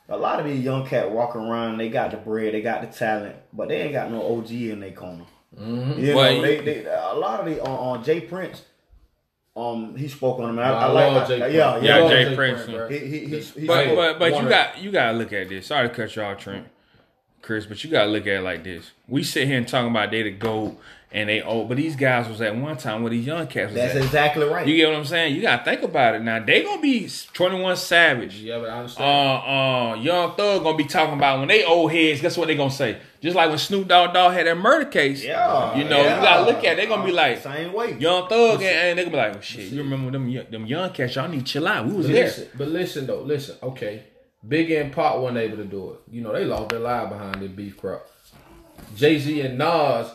A lot of these young cat walking around, they got the bread, they got the talent, but they ain't got no OG in their corner. Mm-hmm. You Well, know, they, they a lot of the on, on Jay Prince. Um, he spoke on him. and I, I I, like, love I- Jay yeah, Prince. yeah, Yeah, Jay Jay Prince, bro. He, he, he, he But but but you got you gotta look at this. Sorry to cut you off, Trent, Chris, but you gotta look at it like this. We sit here and talking about they the goat and they old, but these guys was at one time where these young cats was That's at. exactly right. You get what I'm saying? You gotta think about it now. They gonna be 21 Savage. Yeah, but I Uh, understand. uh, Young Thug gonna be talking about when they old heads. Guess what they gonna say? Just like when Snoop Dogg Dogg had that murder case. yeah, you know, yeah. you gotta look at. it. They gonna be like same way. Young Thug, and, and they gonna be like, oh, "Shit, you remember them them young cats? Y'all need to chill out. We was But there." listen, but listen though, listen. Okay, Big and Pac weren't able to do it. You know, they lost their life behind their beef crop. Jay Z and Nas,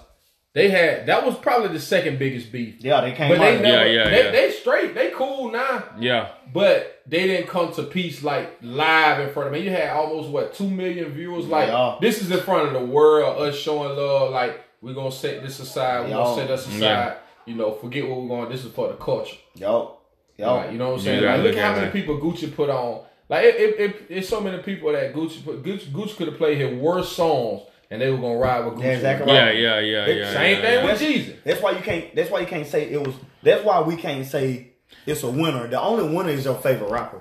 they had that was probably the second biggest beef. Yeah, they came But they never, Yeah, yeah, they, yeah. they straight, they cool now. Yeah, But they didn't come to peace like live in front of me. You had almost what two million viewers. Like Yeah. this is in front of the world, us showing love. Like we're gonna set this aside. We're gonna set us aside. Yeah. You know, forget what we're going. This is for the culture. Yo, yo, Like, you know what I'm saying? gotta Like, look look how many that. people Gucci put on. Like it, it, it, it's so many people that Gucci put. Gucci, Gucci could have played his worst songs, and they were gonna ride with Gucci. Yeah, exactly yeah, right. yeah, yeah, They- yeah. Same yeah, thing yeah. with Jeezy. That's why you can't. That's why you can't say it was. That's why we can't say it's a winner. The only winner is your favorite rapper.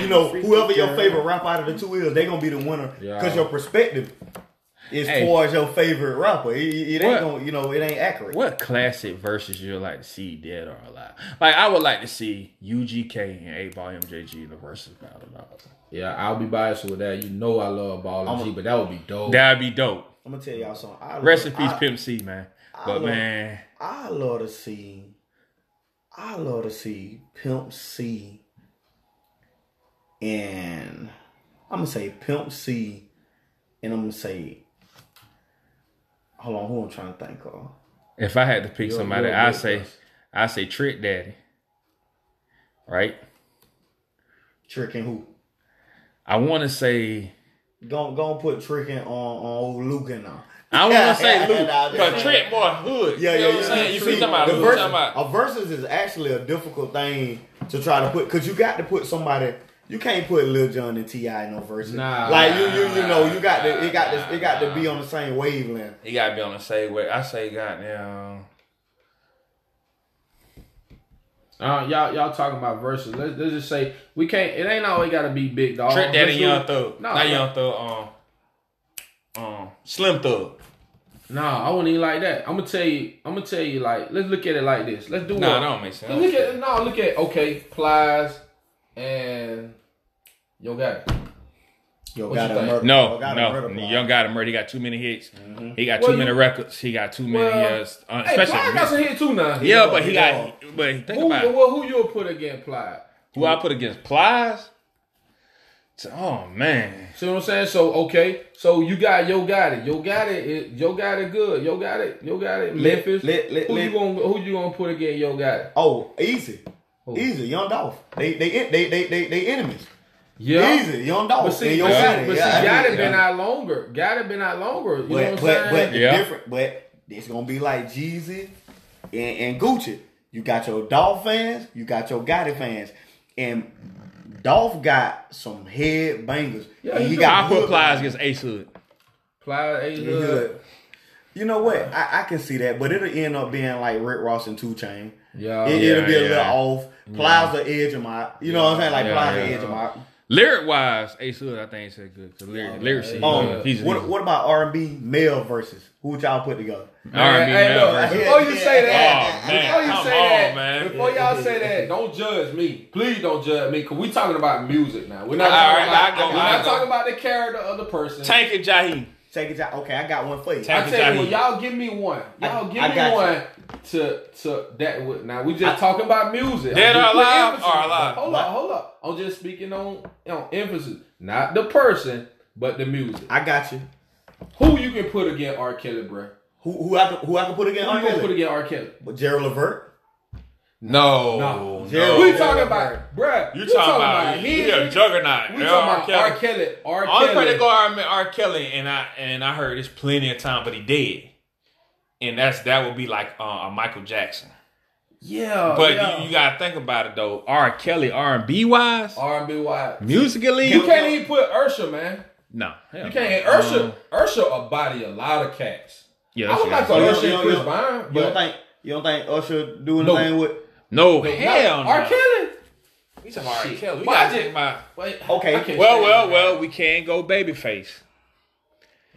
You know, whoever your favorite rapper out of the two is, they gonna be the winner Yeah. because your perspective is Hey. towards your favorite rapper. It, it it ain't What? gonna, you know, it ain't accurate. What classic verses you would like to see dead or alive? Like I would like to see UGK and 8Ball & MJG in the versus battle. Dog. Yeah, I'll be biased with that. You know I love Ball and I'm a- G, but that would be dope. That'd be dope. I'm gonna tell y'all something. I Rest love, in peace, I, Pimp C, man. But love- man, I love to see. I love to see Pimp C. And I'm gonna say Pimp C, and I'm gonna say. Hold on, who I'm trying to think of. if I had to pick You're- somebody, you're a I good say. I say Trick Daddy. Right? Tricking who? I want to say Go go and put tricking on on old Luke and now. I want to say Luke, Nah, I'm but. Trick boy hood. Yeah, you yeah, know yeah. what I'm saying? You see, See, about the Luke, versus, about a versus is actually a difficult thing to try to put because you got to put somebody. You can't put Lil Jon and T.I. in no versus. Nah. like you, you, you know, you got to. It got to. It got to be on the same wavelength. he got to be on the same way. I say goddamn. Uh, y'all, y'all talking about verses. Let's, let's just say we can't. It ain't always got to be big dog. Trick Daddy, Let's Young Thug. No, Not no. Young Thug. Um, um, Slim Thug. Nah, I wouldn't even like that. I'm gonna tell you. I'm gonna tell you. Like, let's look at it like this. Let's do Nah, what? that don't make sense. Let's look at no. Look at okay. Plies and Yo Gotti. Yo, got you a murder. No, yo, got a no. murder. Young got him murder. He got too many hits. He got Well, too many you- records. He got too many. Well, yes, uh, Hey, Plies especially. got some hit too now. yeah, but he got- got. But think Who, about it. well, who you'll put against Plies? who I put against Plies. Oh man, See what I'm saying? So okay, so you got Yo Gotti. Yo Gotti. it- Yo Gotti. Good. Yo Gotti. Yo Gotti. Let- Memphis. let- let- who let- you gonna Who you gonna put against Yo Gotti? Oh, easy, Who? easy. Young Dolph. They they they they they, they enemies. Yeah. Easy. Young Dolph. But see, and Yo but see, got it. but see, Yeah, got it yeah. been out longer. Gotti been out longer. You know But what I'm but saying? but Yeah. different. But it's gonna be like Jeezy and, and Gucci. You got your Dolph fans. You got your Gotti fans, and Dolph got some head bangers. Yeah, And he he got I put good Plies bangers. against Ace Hood. Plies, Ace Hood. good. You know what? I, I can see that, but it'll end up being like Rick Ross and Two Chain. Yeah. It, Yeah, it'll be a yeah. little off. Plies the edge of my. You know what I'm saying? Like Yeah, Plies will yeah. edge of out. Lyric wise, Ace Hood, I think said good. Cause lyric, lyrics, he's, Um, he's, what, what about R and B male verses? Who would y'all put together? R&B Hey, now look, versus- before you say that, Oh, man, before you come say on, that, man. before y'all say that, don't judge me. Please don't judge me, cause we talking about music now. We're not All talking right, about. I go, we're I not go. talking about the character of the person. Tank and Jaheim. Take it out. Okay, I got one for you. Tank- I tell you, what, y'all give me one. Y'all I- give I me got you. one to to that. would- Now we just talking about music. Dead I'm just or putting alive or alive? Hold up, hold up. I'm just speaking on on emphasis, not the person, but the music. I got you. Who you can put against R. Kelly, bro? Who who I can, who I can put again? Who R. you gonna put against R. Kelly? But Gerald Levert. No, No. Gerald- We talking about, bruh. You we talking about his yeah, nigga. juggernaut. We Yeah, talking R. about Kelly. R. Kelly. R. Only Kelly. person that go R. R. Kelly, and I and I heard it's plenty of time, but he dead, and that's that would be like uh, a Michael Jackson. Yeah, But yeah. you, you gotta think about it though. R. Kelly, R and B wise, R and B wide. musically, You can't even put Usher, man. no. You can't. Usher, Um, Usher, a body a lot of cats. Yeah, I would like that's to right. you Usher don't- and you Chris don't- Brown, You don't but think you don't think Usher do No. anything with? No, but hell no. R. Kelly. We talking about R. Kelly. We But gotta I take my. Wait, Okay. Well, well, that. well, we can't go babyface.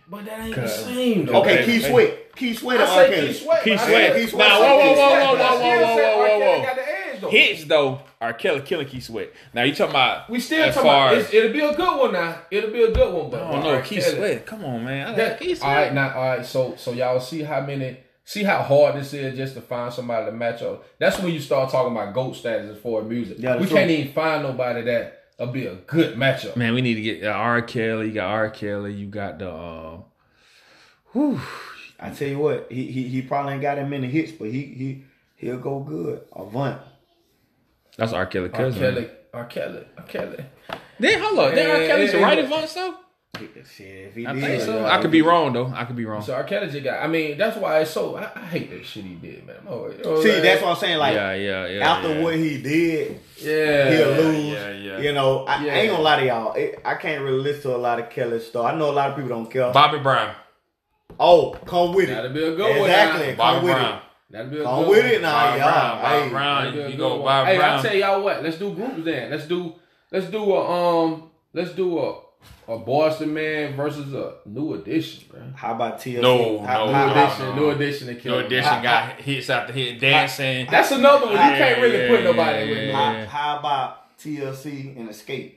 But that ain't the same. Though. Okay, Okay. Keith Sweat. Keith Sweat I and R. say Kelly. Keith Sweat. Keith Sweat. Now, Sweat. whoa, whoa, whoa, whoa, whoa, whoa, whoa, whoa, whoa. got the edge, though. Hits though, R. Kelly killing Keith Sweat. Now you talking about We still talking about it's, as it'll be a good one now. It'll be a good one, but I don't know Keith Sweat. Come on, man. I like That, Keith all right, now, all right. So, so y'all see how many, see how hard this is just to find somebody to match up. That's when you start talking about goat status for music. Yeah, we true. can't even find nobody that will be a good matchup. Man, we need to get uh, R. Kelly. You got R. Kelly. You got the. Uh, whew. I tell you what, he he he probably ain't got that many hits, but he he he'll go good. Avant. That's R. Kelly R. cousin. Kelly, R. Kelly, R. Kelly. Then hold up. Then R. Kelly's a right advance though. Shit, if he I did, think so. I could be wrong though. I could be wrong. So R. Kelly just got. I mean, that's why it's so. I, I hate that shit he did, man. You know what See, I'm that's what I'm saying. Like yeah, yeah, yeah. after yeah. what he did, Yeah, he'll lose. yeah, yeah. You know, I, Yeah. I ain't gonna lie to y'all. It, I can't really listen to a lot of Kelly stuff. I know a lot of people don't care. Bobby Brown. Oh, come with it. That'll be a good one. Exactly. now. Come Bobby with Brown. it. That'll be a Come good with one. it now, Bobby Brown. y'all. Bobby Hey, Brown. That'll You go one. Bobby Hey, I tell y'all what. Let's do groups then. Let's do. Let's do a um. Let's do a a Boyz II Men versus a New Edition, bro. How about TLC? No, how, no, New how, no, Edition, no. New Edition, to kill New him. Edition How- got hits after hit, dancing. That's another one. You Yeah, can't really put nobody yeah, with yeah. me. how, how about TLC and Xscape?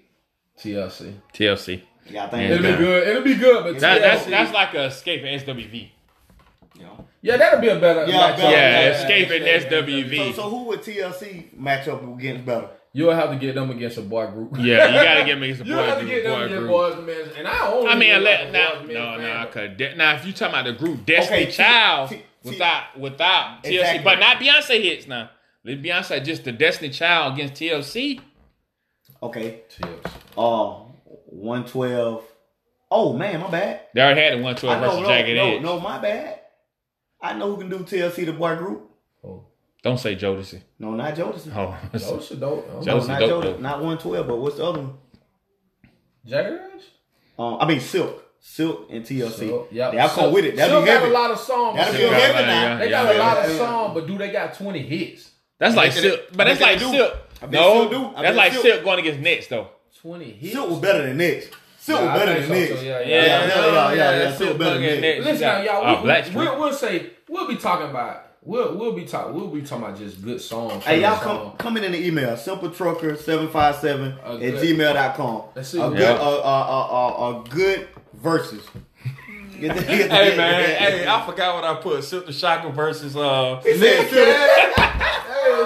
TLC. TLC. Y'all think Yeah. It'll be Okay. good. It'll be good, but That, that's that's like a Xscape and SWV. you know? yeah, that'll be a better. Yeah, matchup. better. Yeah, yeah, Xscape in So, SWV. so who would TLC match up against better? You'll have to get them against a boy group. Yeah, you gotta get me some You'll have boy to get group. them Boy against group. boys and men. And I only. I mean, really let like now, men no, fan, no, but- cause de- now if you talking about the group Destiny Okay, Child T- T- without without TLC, but not Beyonce hits now. Let Beyonce just the Destiny Child against TLC. Okay. TLC. Uh, one twelve. Oh man, my bad. They already had the one I twelve know, versus no, Jagged no, Edge. no, my bad. I know who can do TLC the boy group. Don't say Jodeci. No, not Jodeci. Oh, shit, dope. Oh, Joe- No, Jodeci not dope, Jodeci. Not one twelve, but what's the other one? Jagged Um, I mean Silk, Silk and TLC. So, yeah. They'll come with it. That'll Still be got a lot of songs. That'll be heavy now. yeah. They got a lot of yeah. songs, but do they got 20 hits? That's like Silk, but that's like do. Silk. No, Silk do. That's like Silk- Silk going against Nets though. 20 hits? Silk was better than Nix. Silk Yeah, was better than so, Nix. so, yeah, yeah, yeah. yeah, yeah, yeah, yeah. Silk Silk better than better than Nix. Nix. Listen, y'all, we, Blackstreet. we'll, we'll say, we'll be talking about, we'll, we'll be talking, we'll be talking about just good songs. Hey, y'all favorite come songs. come in the email simpletrucker757 A at good- gmail.com. Let's see A what- good, a, a, a, a, a good verses. Get the- get the- Hey man, hey, I forgot what I put. Silk the Shocker versus uh. He said Nick Silk- Cannon. Hey,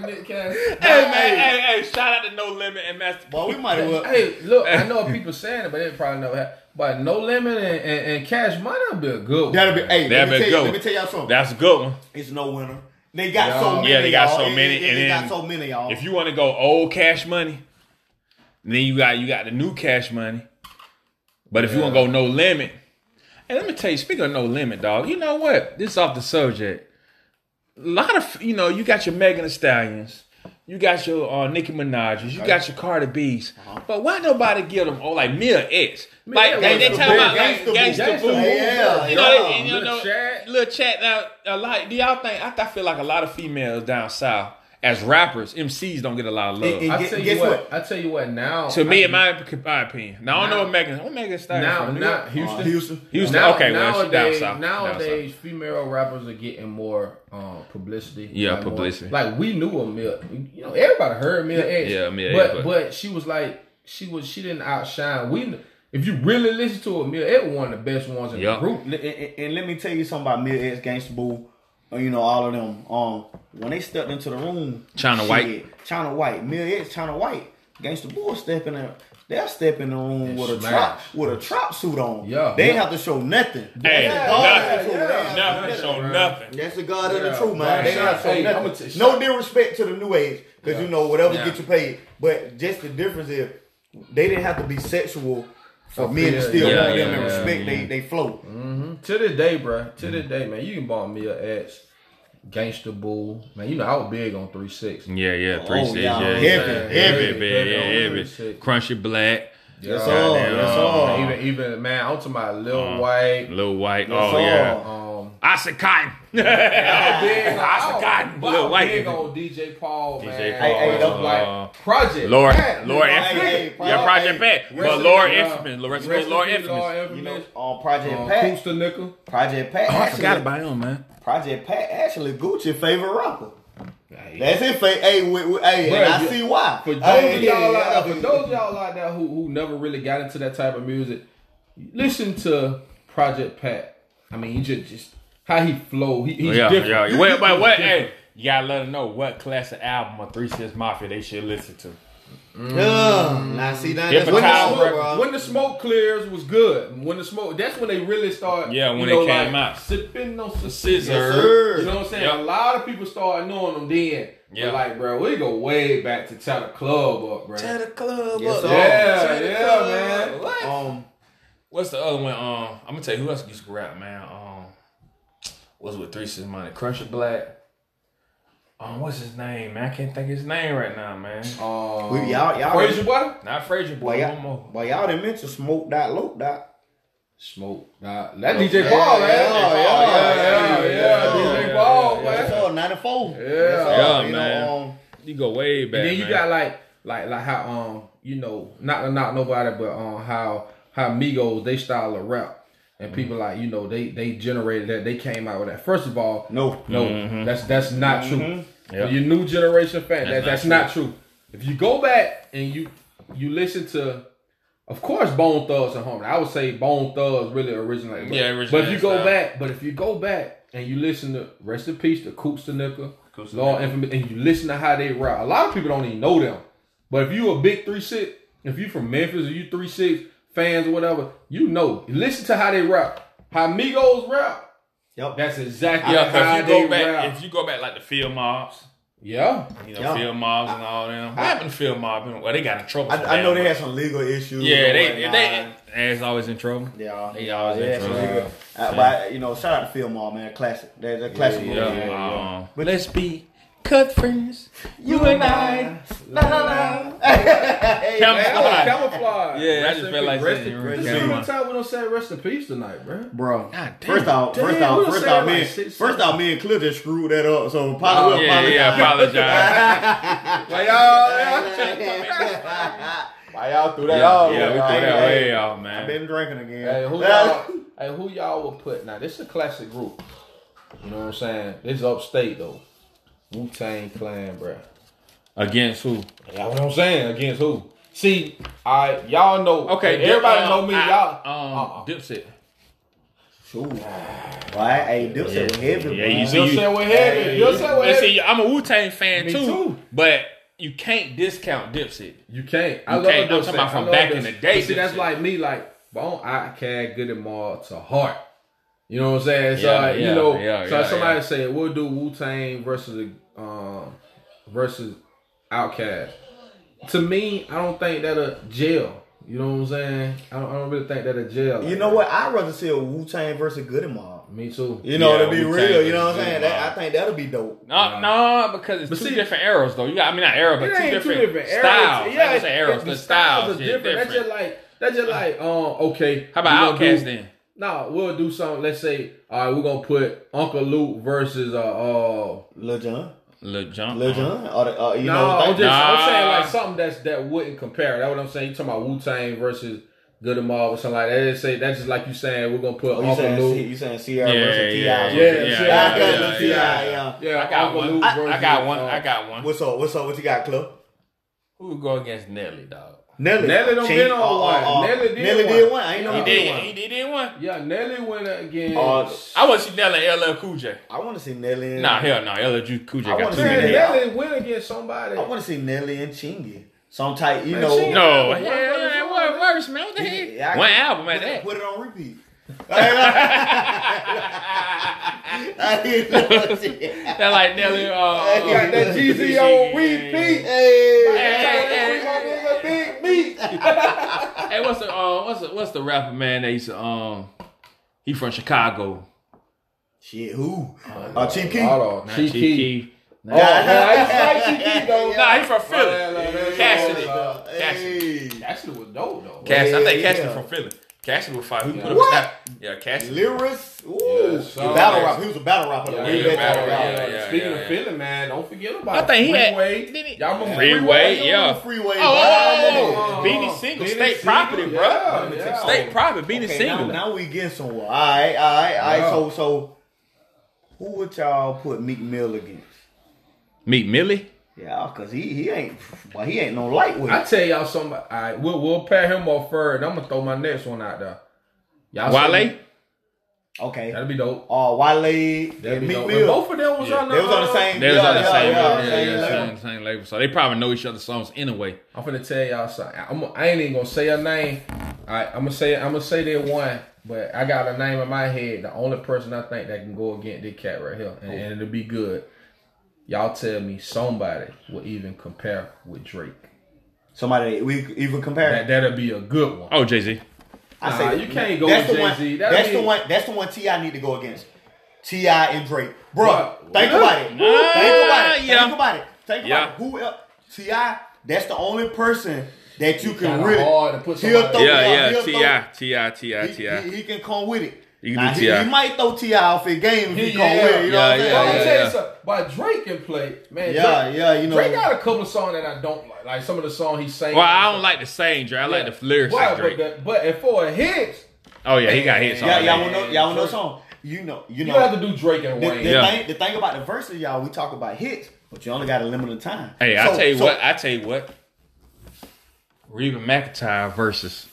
so Nick Cannon. Hey man, hey, hey, shout out to No Limit and Master. Boy, we might as well. Hey, look, I know people saying it, but it probably never happened. But No Limit and, and, and Cash Money will be a good one. That'll be. Hey, That'll let me, be tell you, good. let me tell y'all something. That's a good one. It's no winner. They got Yeah. so many. Yeah, they got y'all. so many, It, it, and they then got so many, y'all. If you want to go old Cash Money, then you got you got the new Cash Money. But if you want to go No Limit, and let me tell you, speaking of No Limit, dog, you know what? This is off the subject. A lot of you know, you got your Megan Thee Stallions. You got your uh, Nicki Minaj's, you got your Cardi B's, but why nobody give them? Oh, like Mia X, like they, they Gangsta talking about like Gangsta Boo, gangsta Gangsta boo, Boo, yeah, you know, yeah. they- you Lil know, Chat. little chat now. A lot. Do y'all think? I, I feel like a lot of females down south as rappers, MCs don't get a lot of love. And- and I tell you what, what? I tell you what. Now, to me, I, in my, my opinion. Now I don't know what Megan. What Megan Thee Stallion now, from? New now Houston, Uh, Houston. Houston. Now, okay, well, she down nowadays. Down nowadays, female rappers are getting more um, publicity. Yeah, like more- publicity. like we knew a Mia. You know, everybody heard Mia X. Yeah, Mia but, X, but- but she was like, she was, she didn't outshine. We, if you really listen to a Mia, it was one of the best ones in Yup. the group. And, and- and let me tell you something about Mia X, Gangsta Boo, uh, you know, all of them. Um, when they stepped into the room, China shit, White. China White, Mia X, China White, Gangsta Boo stepping in. They'll step in the room And with a smash. trap with a trap suit on. Yeah. they Yeah. have to show nothing. Hey, That's the God nothing. of the truth. Yeah. Have to Nothing. show Show man. nothing. That's the God of the Yeah. truth, man. They Shout- have to show hey, nothing. t- no disrespect to the new age, because you know whatever Yeah. get you paid. But just the difference is they didn't have to be sexual for For men to still yeah, want them yeah, and respect yeah. they they flow. Mm-hmm. To this day, bruh. To this day, man, you can bomb Mia X, Gangsta Boo. Man, you know I was big on three six. Yeah, yeah, three Oh, six, yeah, yeah, heavy, yeah, heavy, heavy, heavy yeah, heavy. Crunchy black, Yes, Yeah. sir. Goddamn. Yes, sir. Even even man, I'm talking about Lil Uh, White. Lil Wyte. Oh sir. yeah, Um, Oxycontin. I'm big on- Oxycontin. but Little white big on DJ Paul, man. DJ Paul, Hey, uh, like Project. Lord, Pat, Lord Infamous. yeah, Project hey, Pat. But Lord peace, uh, Infamous. Lord, rest Lord in Lord peace, Lord Infamous. You know, on Project Um, Pat. Koopsta Knicca. Project Pat. Oh, I actually, forgot about him, man. Project Pat actually Gucci favorite rapper. That's it. Fa- hey, we, we, hey, Bruh, and I see why. For those Hey, of y'all like yeah, that, for those y'all like that who who never really got into that type of music, listen to Project Pat. I mean, he just just how he flow. He, he's oh, yeah, different. yeah. Wait, but He's what? Hey, you gotta let them know what classic album of Three Six Mafia they should listen to. Yeah. Now see that. That's When the, smoke, when the smoke clears was good. When the smoke, that's when they really start. Yeah, when you they know, came like, out. sipping on some Scissor. Yes. You know what I'm saying? Yep. A lot of people started knowing them then. Yeah. Like, bro, we go way back to tear the club up, bro. the club Yes, sir. Yeah, yeah, man. What? Um, What's the other one? Um, I'm gonna tell you who else used to rap, man. Um, was with Three Six Money, Crunchy Black. Um, what's his name, man? I can't think of his name right now, man. Um, we, y'all, y'all, Frayser Boy? Not Frayser Boy, Boy. y'all, One more. boy, y'all didn't mention smoke dot lope dot. Smoke. Nah, that Oh, DJ yeah, Paul, man. yeah, yeah, yeah, DJ Paul, yeah, That's man. all ninety four. Yeah. Yeah, man. Um, You go way back. And then you man. got like, like, like how um, you know, not to knock nobody, but um, how how Migos they style of rap, and mm-hmm. people like you know they they generated that they came out with that. First of all, no. no, mm-hmm. that's that's not true. Mm-hmm. Yep. For your new generation fan, that, That's that's not not true. If you go back and you you listen to, of course, Bone Thugs and Harmony. I would say Bone Thugs really originated. But, Yeah, but if you go style. back, but if you go back and you listen to Rest in Peace, the Koopsta Knicca, Coops the Lord Infamous, and you listen to how they rap. A lot of people don't even know them. But if you a big three six, if you from Memphis or you three six fans or whatever, you know. Listen to how they rap. How Migos rap. Yep. That's exactly Yeah, how because they you go back, rap. if you go back like the field mobs, yeah. you know, Yeah. field mobs and all them. What happened to field mob? Well, they got in trouble. I, I know they had some legal issues. Yeah, and they whatnot. they they always in trouble. Yeah, They always yeah, in trouble. legal- Uh, But you know, shout out to Field Mob, man. Classic. They're, they're classic. Yeah, movie. Yeah, yeah. um, let's be cut friends. You and I. La, la, la. Hey, Camouflage. that was camouflage. Yeah, I just felt like rest saying in, rest This in is the time we don't say rest in peace tonight, bro. Bro, God damn. first off, Damn, first we off, first said off, like me, six, first seven. off, me and Cliff just screwed that up. So oh, probably Yeah, yeah, apologize. Why y'all? Why y'all threw that Yeah, off? yeah, we threw that hey. way off, man. I've been drinking again. Hey, who y'all? hey, who y'all would put? Now, this is a classic group. You know what I'm saying? This is upstate though. Wu Tang Clan, bro. Against who? Yeah, what I'm saying against who? See, I y'all know. Okay, everybody um, know me. I- y'all. Um, Uh-uh. Dipset. Ooh. Why? Hey, Dipset Yeah. was heavy. Yeah, bro. you see- You'll say what heavy. Hey, You'll say what And heavy. see, I'm a Wu Tang fan Me too, too. but you can't discount Dipset. You can't. I You love can't. I'm Dipset. talking about I from love back in the day, But See, that's like me, like Bone Outkast, Good and More to heart. You know what I'm saying? So Yeah, like, yeah, you know, yeah, so yeah, somebody yeah. say we'll do Wu Tang versus um versus Outkast. To me, I don't think that a jail. You know what I'm saying? I don't, I don't really think that a jail. You know what? I'd rather see a Wu Tang versus Goodie Mob. Me too. You know, Yeah, to be Wu-Tang real, you know what I'm saying? That, I think that'll be dope. No, no, because it's But two see- different eras though. You got, I mean, not era, but two different, two different eras. styles. Yeah, I don't say eras, the the styles styles. are Yeah, different. That's just like that's just like um okay. How about gonna Outkast do- then? No, we'll do something. Let's say, all right, we're gonna put Uncle Luke versus uh, uh Lil Jon. Lil Jon. Lil Jon. Or the, uh, you no, know, I'm like- just I'm saying like something that's that wouldn't compare. That's what I'm saying. You talking about Wu Tang versus Goodie Mob or something like that. They say that's just like you saying we're gonna put Oh, you Uncle saying, Luke. You saying Ciara Yeah, versus T.I. yeah, yeah, yeah, yeah, I yeah, got yeah, yeah, yeah. yeah. yeah, I got Uncle one. Luke I, versus, I got one. uh, I got one. What's up? What's up? What you got, Cliff? Who would go against Nelly, dog? Nelly. Nelly done Change- been on uh, one. uh, uh, Nelly did Nelly one. did one. I ain't know He He he did. did one. He did. He did one. Yeah, Nelly went against. Uh, I want to see Nelly and LL Cool J. I want to see Nelly. And, Nah, hell no. LL Cool J I got wanna too see man, many. Nelly went against somebody. I want to see Nelly and Chingy. Some type, you Man, know. Chingy- No, One yeah, verse, yeah, one one verse. verse, man. What the heck? Yeah, One album at put, that. Put it on repeat. I didn't know what That like Nelly. Uh, Got got that GZ on repeat. Hey, Hey, My nigga Big Meat. Hey, what's the uh, what's the what's the rapper man that used to um he from Chicago? Shit, who? Uh, Chief Keef. Hold on, Not Chief Chief Keef. Keef. Oh, man, I used to like Chief Keef though. Nah, he from Philly. Man, like, Cassidy. uh, Cassidy. Cassidy was dope though. Cass, I think Yeah, Cassidy from Philly. Cassidy would fight. Who put What? up Yeah, Cassidy. Lyris, ooh, Yes, he so- battle rap. He was a battle rapper. Yeah, though. he He was a battle battle rapper. rapper. yeah, Speaking yeah, of yeah. Philly, man, don't forget about I think he had- Freeway. did he- Y'all remember Freeway, He yeah. on the freeway. Oh, oh, oh, oh bro. Beanie Sigel, state Siegel, property, bro. yeah, yeah. State property, Beanie Okay, Single. now, now we getting somewhere. All right, all right, all right. Yeah. So, so who would y'all put Meek Mill against? Meet Millie. Yeah, cause he he ain't, well, he ain't no lightweight. I tell y'all something. All right, we'll we'll pair him off first. I'm gonna throw my next one out there. Y'all Wale. say- okay. That'd be dope. Uh, Wale That'd and Meek dope. Mill. Both of them was Yeah. on the. They was on the uh, same. They was on the yeah, same, yeah, yeah, same yeah, level. same, same label. So they probably know each other's songs anyway. I'm finna tell y'all something. I'm, I ain't even gonna say her name. I, I'm gonna say I'm gonna say that one, but I got a name in my head. The only person I think that can go against this cat right here, and, and it'll be good. Y'all tell me somebody will even compare with Drake. Somebody we even compare. That that'll be a good one. Oh, Jay Z. I Nah, you can't go that's with the one. Jay-Z. That's be- the one. That's the one. T.I. need to go against. T.I. and Drake, bro. What? Think What? about it. think about it. yeah. Think about it. Think Yeah. about it. Who else? Ti. That's the only person that you can Kinda really. hard to put he'll somebody- throw Yeah, it yeah. He'll T.I., T.I., T.I., Ti. he, he can come with it. You can Now, do he, T.I. he might throw T.I. off his game if he, He- come yeah, with it. You know what I'm yeah, saying? But I'm yeah, gonna tell you yeah. something. But Drake can play, man. Yeah, Drake, yeah, you know. Drake got a couple of songs that I don't like. Like some of the songs he sang. Well, I don't like the saying Drake. I like the lyrics But, of Drake. But, the, but if for a hit, Oh yeah, he got hits on Yeah, y'all want know? Y'all want know song? You know, you you know. have to do Drake and The, Wayne. the, Yeah. thing, the thing about the verses, y'all, we talk about hits, but you only got a limited time. Hey, I So- tell you so- what. I tell you what. Reba McEntire versus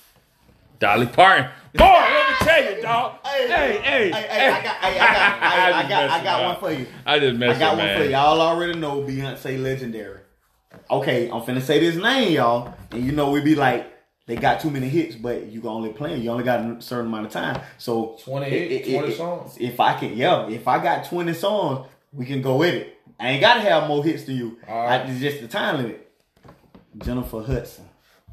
Dolly Parton. Boy, let me tell you, dog. Hey, hey, hey. Hey, hey, I got, hey, I got, I, I just got, I got one for you. I just messed I got one man. for you. Y'all already know Beyonce legendary. Okay, I'm finna say this name, y'all, and you know we be like, they got too many hits, but you can only play. 'em. You only got a certain amount of time. So 20 it- hits, it- 20 it- songs. If I can, yeah, if I got 20 songs, we can go with it. I ain't gotta have more hits than you. All right. I, it's just the time limit. Jennifer Hudson.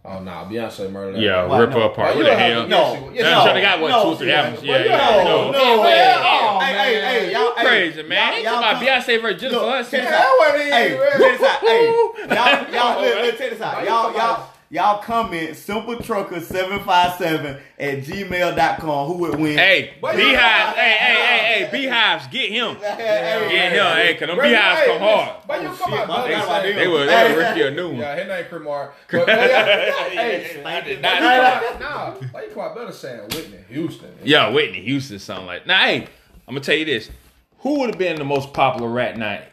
Oh nah, Beyonce murdered. that. Yeah, Why, rip no. her apart. Why What the hell? to- No, Yes, I'm no, sure they got what no, two or three yeah, albums. but Yeah, you yeah, know, No, no. no, Hey, yeah. oh, hey, hey, man. hey, y'all, hey, Crazy man. y'all- You y'all talking about come- Beyonce versus Jennifer Look, Hudson? check this That out. wasn't even Hey, real. check this out. Hey, y'all, y'all, look, man. look, check this out. Why you Y'all, talking y'all, about- y'all comment simple trucker seven five seven at gmail.com. Who would win? Hey, Beehives. Hey, hey, hey, hey, Beehives, get him. Hey, hey, Get him. Hey, cause them Bro, Beehives hey, come hard. But you Oh, come shit, out my better bad They were, they Hey, were Ricky a new one. Yeah, his name Cremar. But, but yeah, hey, I did not know come that. out- Nah, why you come out better saying Whitney Houston? Yeah, Whitney Houston something like. Now, hey, I'm gonna tell you this: Who would have been the most popular rat night?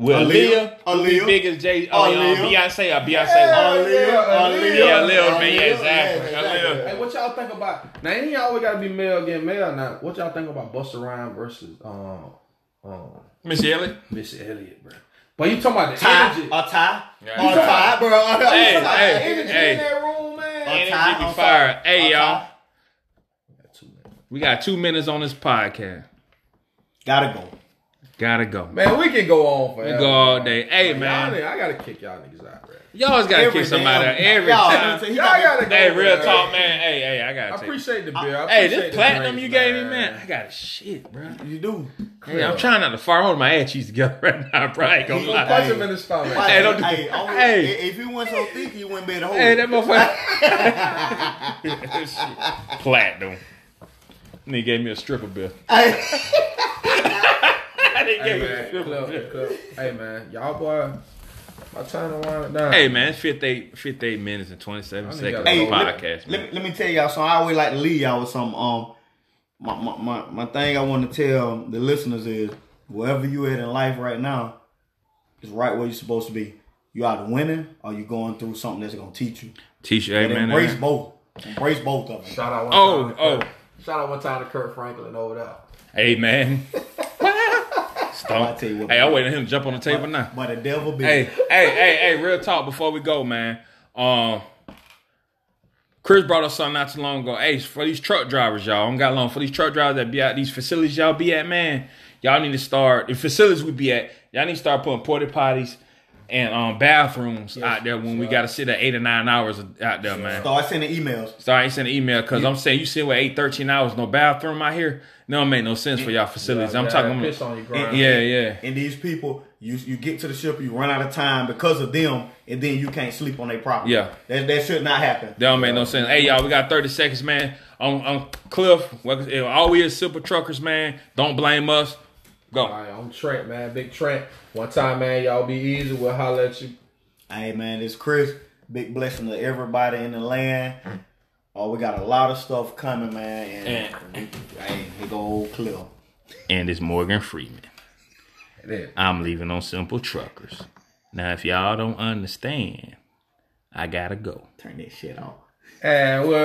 Will Aaliyah. Aaliyah, who be Aaliyah. big as Jay, uh, um, Aaliyah. Beyonce, or Beyonce? Yeah, Aaliyah, yeah, Aaliyah. Yeah, Lil man, Aaliyah, exactly. yeah, Aaliyah. Hey, what y'all think about? Now, ain't y'all always got to be male against male. Now, what y'all think about Busta Rhymes versus um, um, Missy Elliott. Missy Elliott, bro? But you talking about the Tie, energy? a tie, Yeah. a tie, bro. Hey, You talking about hey, the energy hey. in that room, man. A Energy tie, be a fire. tie, Hey, a y'all. tie. We got two minutes on this podcast. Gotta go. Gotta go. Man, we can go on forever. go all day. Hey, Y'all man. I gotta kick y'all niggas out, bro. You always gotta Every kick somebody out every Y'all, time. he Y'all got- gotta go. Hey, real man. talk, man. Hey, hey, I I gotta take. appreciate the beer. I Hey, appreciate this the platinum drinks, you gave me, man. I got shit, bro. You do. Hey, I'm trying not to fart. I'm holding my ass cheeks together right now, bro. I ain't gonna Go lie. punch him in the stomach. Hey, don't do- Hey, only- Hey. if he wasn't so thick, he wouldn't be able to hold Hey, that motherfucker. Shit. Platinum. And he gave me a stripper bill. Hey. They Hey gave me a man, stripper Clip, hey man, y'all boy, my time to wind it down. Hey man, it's 58, 58 minutes and 27 seconds gotta Hey, the let, podcast, let, man. me, let me tell y'all something. I always like to leave y'all with some. Um, my, my, my, my thing I want to tell the listeners is wherever you at in life right now is right where you're supposed to be. You either winning or you going through something that's gonna teach you. Teach you, And hey, man. embrace hey. both. Embrace both of them. Shout out one Oh, time. to oh. Kirk. Shout out one time to Kirk Franklin over there. Hey I Stomp. tell you what, Hey, I'm waiting for him to jump on the table now. But the devil be. Hey, hey, hey, hey, real talk before we go, man. Um Chris brought us something not too long ago. Hey, for these truck drivers, y'all, I don't got long. For these truck drivers that be at these facilities y'all be at, man, y'all need to start the facilities we be at, y'all need to start putting porta potties and um bathrooms out there when we gotta sit at eight or nine hours out there, man. Start sending emails. Sorry, I ain't an email because I'm saying you sit with eight, 13 hours, no bathroom out here. No, it make no sense for y'all facilities. I'm Yeah, talking piss on your Yeah, grind. yeah. And these people, You you get to the ship, you run out of time because of them, and then you can't sleep on their property. Yeah. that that should not happen. That don't make no sense. Hey y'all, we got 30 seconds, man. On on Cliff, all we is simple truckers, man. Don't blame us. Go. All right, I'm Trent, man. Big Trent. One time, man. Y'all be easy. We'll holler at you. Hey man, it's Chris. Big blessing to everybody in the land. Oh, we got a lot of stuff coming, man. And, hey, here go old Cliff. And it's Morgan Freeman. Yeah. I'm leaving on simple truckers. Now, if y'all don't understand, I gotta go. Turn that shit off. And we'll